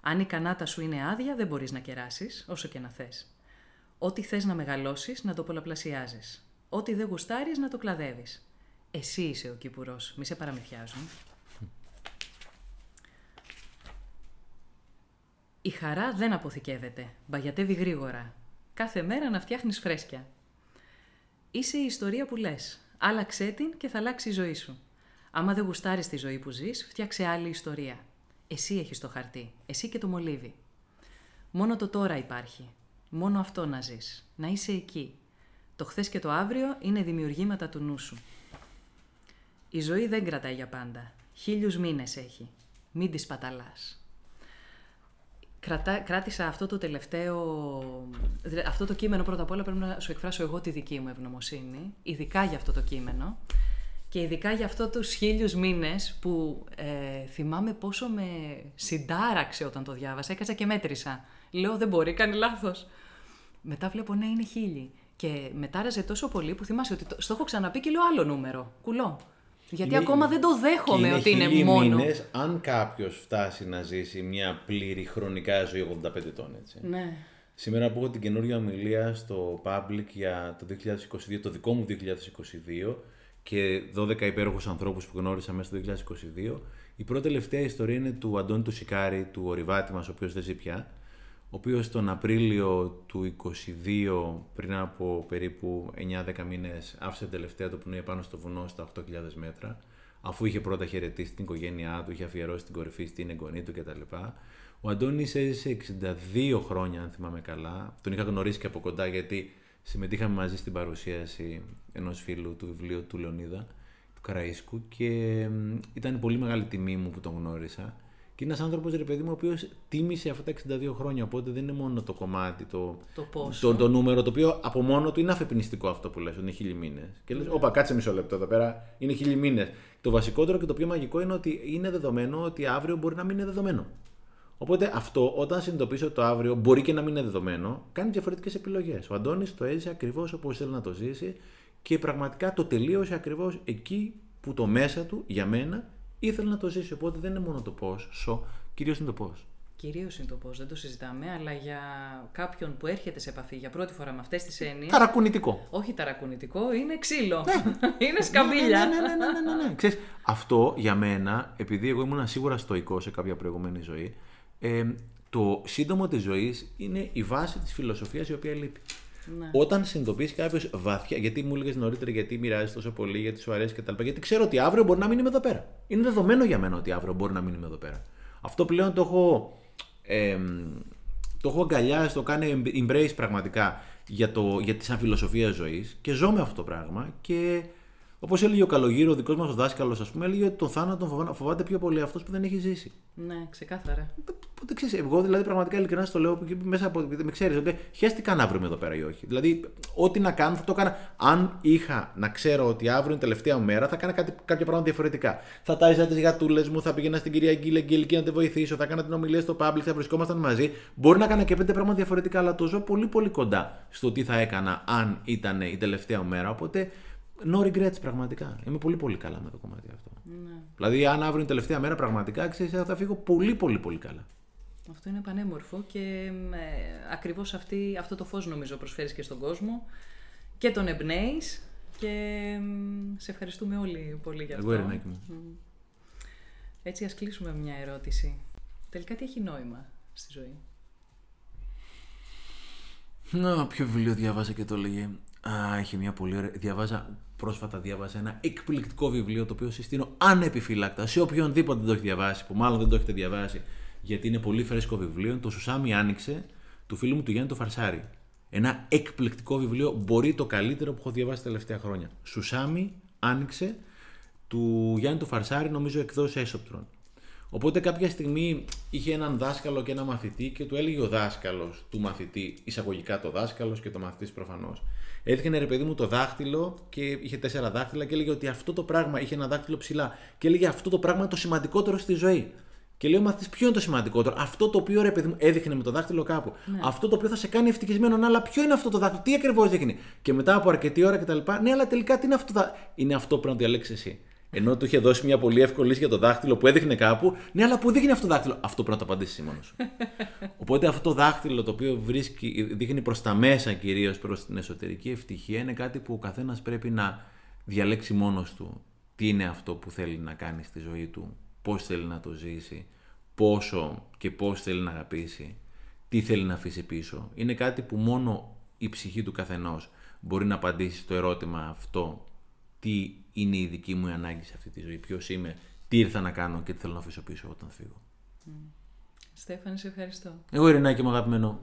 Αν η κανάτα σου είναι άδεια, δεν μπορείς να κεράσεις, όσο και να θες. Ό,τι θες να μεγαλώσεις, να το πολλαπλασιάζεις. Ό,τι δεν γουστάρεις, να το κλαδεύεις. Εσύ είσαι ο κυπουρός, μη σε παραμυθιάζουν. Η χαρά δεν αποθηκεύεται, μπαγιατεύει γρήγορα. Κάθε μέρα να φτιάχνεις φρέσκια. Είσαι η ιστορία που λες. Άλλαξέ την και θα αλλάξει η ζωή σου. Άμα δεν γουστάρεις τη ζωή που ζεις, φτιάξε άλλη ιστορία. Εσύ έχεις το χαρτί, εσύ και το μολύβι. Μόνο το τώρα υπάρχει. Μόνο αυτό να ζεις. Να είσαι εκεί. Το χθες και το αύριο είναι δημιουργήματα του νου σου. Η ζωή δεν κρατάει για πάντα. Χίλιους μήνες έχει. Μην τη σπαταλάς. Κρατά, κράτησα αυτό το τελευταίο, δηλαδή, αυτό το κείμενο πρώτα απ' όλα πρέπει να σου εκφράσω εγώ τη δική μου ευγνωμοσύνη, ειδικά για αυτό το κείμενο και ειδικά για αυτό τους χίλιους μήνες που ε, θυμάμαι πόσο με συντάραξε όταν το διάβασα, έκατσα και μέτρησα. Λέω δεν μπορεί, κάνει λάθος. Μετά βλέπω ναι είναι χίλιοι και μετάραζε τόσο πολύ που θυμάσαι ότι το, στο έχω ξαναπεί και λέω άλλο νούμερο, κουλό. Γιατί Είναι- ακόμα δεν το δέχομαι και ότι είναι χίλιοι μόνο. Μήνες, αν κάποιος φτάσει να ζήσει μια πλήρη χρονικά ζωή 85 ετών, έτσι. Ναι. Σήμερα που έχω την καινούργια ομιλία στο Public για το 2022, το δικό μου 2022 και 12 υπέροχους ανθρώπους που γνώρισα μέσα στο 2022, η πρώτη τελευταία ιστορία είναι του Αντώνη του Σικάρη, του ορειβάτη μας, ο οποίος δεν ζει πια, ο οποίος τον Απρίλιο του 2022, πριν από περίπου 9-10 μήνες, άφησε την τελευταία του πνοή πάνω στο βουνό στα 8.000 μέτρα, αφού είχε πρώτα χαιρετήσει την οικογένειά του, είχε αφιερώσει την κορυφή στην εγγονή του κτλ. Ο Αντώνης έζησε 62 χρόνια, αν θυμάμαι καλά. Τον είχα γνωρίσει και από κοντά γιατί συμμετείχαμε μαζί στην παρουσίαση ενός φίλου του βιβλίου του Λεωνίδα, του Καραΐσκου και μ, ήταν πολύ μεγάλη τιμή μου που τον γνώρισα. Και είναι ένας άνθρωπος, ρε παιδί μου, ο οποίος τίμησε αυτά τα 62 χρόνια. Οπότε δεν είναι μόνο το κομμάτι, το, Το πόσο. το, το νούμερο, το οποίο από μόνο του είναι αφεπινιστικό αυτό που λες, ότι είναι χίλιοι μήνες. Και λες, Όπα, κάτσε μισό λεπτό εδώ πέρα, είναι χίλιοι μήνες. Το βασικότερο και το πιο μαγικό είναι ότι είναι δεδομένο ότι αύριο μπορεί να μην είναι δεδομένο. Οπότε αυτό, όταν συνειδητοποιήσω ότι το αύριο μπορεί και να μην είναι δεδομένο, κάνει διαφορετικές επιλογές. Ο Αντώνης το έζησε ακριβώς όπως θέλει να το ζήσει και πραγματικά το τελείωσε ακριβώς εκεί που το μέσα του, για μένα, ήθελε να το ζήσει. Οπότε δεν είναι μόνο το πώς, σο, κυρίως είναι το πώς. Κυρίως είναι το πώς, δεν το συζητάμε, αλλά για κάποιον που έρχεται σε επαφή για πρώτη φορά με αυτές τις έννοιε. Ταρακουνητικό. Όχι ταρακουνητικό, είναι ξύλο. <laughs> είναι σκαμπίλια. Ναι, ναι, ναι, ναι, ναι, ναι. Ξέρεις, αυτό για μένα, επειδή εγώ ήμουν σίγουρα στοικό σε κάποια προηγούμενη ζωή, ε, το σύντομο της ζωής είναι η βάση της φιλοσοφίας η οποία λείπει. Ναι. Όταν συνειδητοποιήσει κάποιος βαθιά, γιατί μου έλεγες νωρίτερα, γιατί μοιράζεις τόσο πολύ, γιατί σου αρέσει κτλ. Γιατί ξέρω ότι αύριο μπορεί να μην είμαι εδώ πέρα. Είναι δεδομένο για μένα ότι αύριο μπορεί να μην είμαι εδώ πέρα. Αυτό πλέον το έχω, ε, το έχω αγκαλιάσει, το κάνει embrace πραγματικά για, το, για τη σαν φιλοσοφία ζωής και ζω με αυτό το πράγμα. Και Όπως έλεγε ο Καλογύρο, ο δικός μας ο δάσκαλος, ας πούμε, έλεγε ότι τον θάνατο φοβάται πιο πολύ αυτός που δεν έχει ζήσει. Ναι, ξεκάθαρα. Δεν ξέρεις, εγώ δηλαδή πραγματικά ειλικρινά στο λέω μέσα από. Με ξέρεις, ότι χαίστηκα να βρούμε εδώ πέρα ή όχι. Δηλαδή, ό,τι να κάνω θα το έκανα. Αν είχα να ξέρω ότι αύριο είναι τελευταία μέρα, θα έκανα κάτι, κάποια πράγματα διαφορετικά. Θα τάιζα τις γατούλες μου, θα πήγαινα στην κυρία Γκίλε Γκίλκη να τη βοηθήσω, θα έκανα την ομιλία στο public, θα βρισκόμασταν μαζί. Μπορεί να έκανα και πέντε πράγματα διαφορετικά, αλλά το ζω πολύ πολύ κοντά στο τι θα έκανα αν ήταν η τελευταία μέρα. Οπότε no regrets πραγματικά. Είμαι πολύ πολύ καλά με το κομμάτι αυτό. Ναι. Δηλαδή, αν αύριο είναι τελευταία μέρα, πραγματικά ξέρεις, θα φύγω πολύ πολύ πολύ καλά. Αυτό είναι πανέμορφο και ε, ακριβώς αυτή, αυτό το φως νομίζω προσφέρεις και στον κόσμο και τον εμπνέεις και σε ευχαριστούμε όλοι πολύ για αυτό. Εγώ μου. Έτσι ας κλείσουμε μια ερώτηση. Τελικά τι έχει νόημα στη ζωή; Να, ποιο βιβλίο διάβασα και το λέγε. Α, έχει μια πολύ ωραία. Διαβάζα, πρόσφατα διάβαζα ένα εκπληκτικό βιβλίο το οποίο συστήνω ανεπιφύλακτας σε οποιονδήποτε δεν το έχει διαβάσει, που μάλλον δεν το έχετε διαβάσει, γιατί είναι πολύ φρέσκο βιβλίο. Το Σουσάμι Άνοιξε του φίλου μου του Γιάννη του Φαρσάρη. Ένα εκπληκτικό βιβλίο, μπορεί το καλύτερο που έχω διαβάσει τα τελευταία χρόνια. Σουσάμι Άνοιξε του Γιάννη του Φαρσάρη, νομίζω εκδόσει Έσοπτρον. Οπότε κάποια στιγμή είχε έναν δάσκαλο και ένα μαθητή και του έλεγε ο δάσκαλος του μαθητή, εισαγωγικά το δάσκαλος και το μαθητής προφανώς. Έδειχνε ρε παιδί μου το δάχτυλο και είχε τέσσερα δάχτυλα και έλεγε ότι αυτό το πράγμα είχε ένα δάχτυλο ψηλά. Και έλεγε αυτό το πράγμα είναι το σημαντικότερο στη ζωή. Και λέει ο μαθητής, ποιο είναι το σημαντικότερο; Αυτό το οποίο ρε παιδί μου έδειχνε με το δάχτυλο κάπου. Ναι. Αυτό το οποίο θα σε κάνει ευτυχισμένο. Ναι, αλλά ποιο είναι αυτό το δάχτυλο, τι ακριβώς δείχνει. Και μετά από αρκετή ώρα κτλ. Ναι, αλλά τελικά τι είναι αυτό. Είναι αυτό που πρέπει να διαλέξεις εσύ. Ενώ του είχε δώσει μια πολύ εύκολη λύση για το δάχτυλο που έδειχνε κάπου. Ναι, αλλά που δείχνει αυτό το δάχτυλο. Αυτό πρέπει να το απαντήσει μόνος σου. <laughs> Οπότε αυτό το δάχτυλο το οποίο βρίσκει, δείχνει προς τα μέσα κυρίως προς την εσωτερική ευτυχία είναι κάτι που ο καθένας πρέπει να διαλέξει μόνος του. Τι είναι αυτό που θέλει να κάνει στη ζωή του, πώς θέλει να το ζήσει, πόσο και πώς θέλει να αγαπήσει, τι θέλει να αφήσει πίσω. Είναι κάτι που μόνο η ψυχή του καθενός μπορεί να απαντήσει στο ερώτημα αυτό τι είναι η δική μου ανάγκη σε αυτή τη ζωή, ποιος είμαι, τι ήρθα να κάνω και τι θέλω να αφήσω πίσω όταν φύγω. Mm. Στέφανη, σε ευχαριστώ. Εγώ Ειρηνάκη μου αγαπημένο.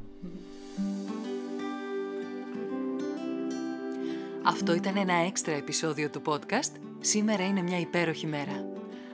Αυτό ήταν ένα έξτρα επεισόδιο του podcast. Σήμερα είναι μια υπέροχη μέρα.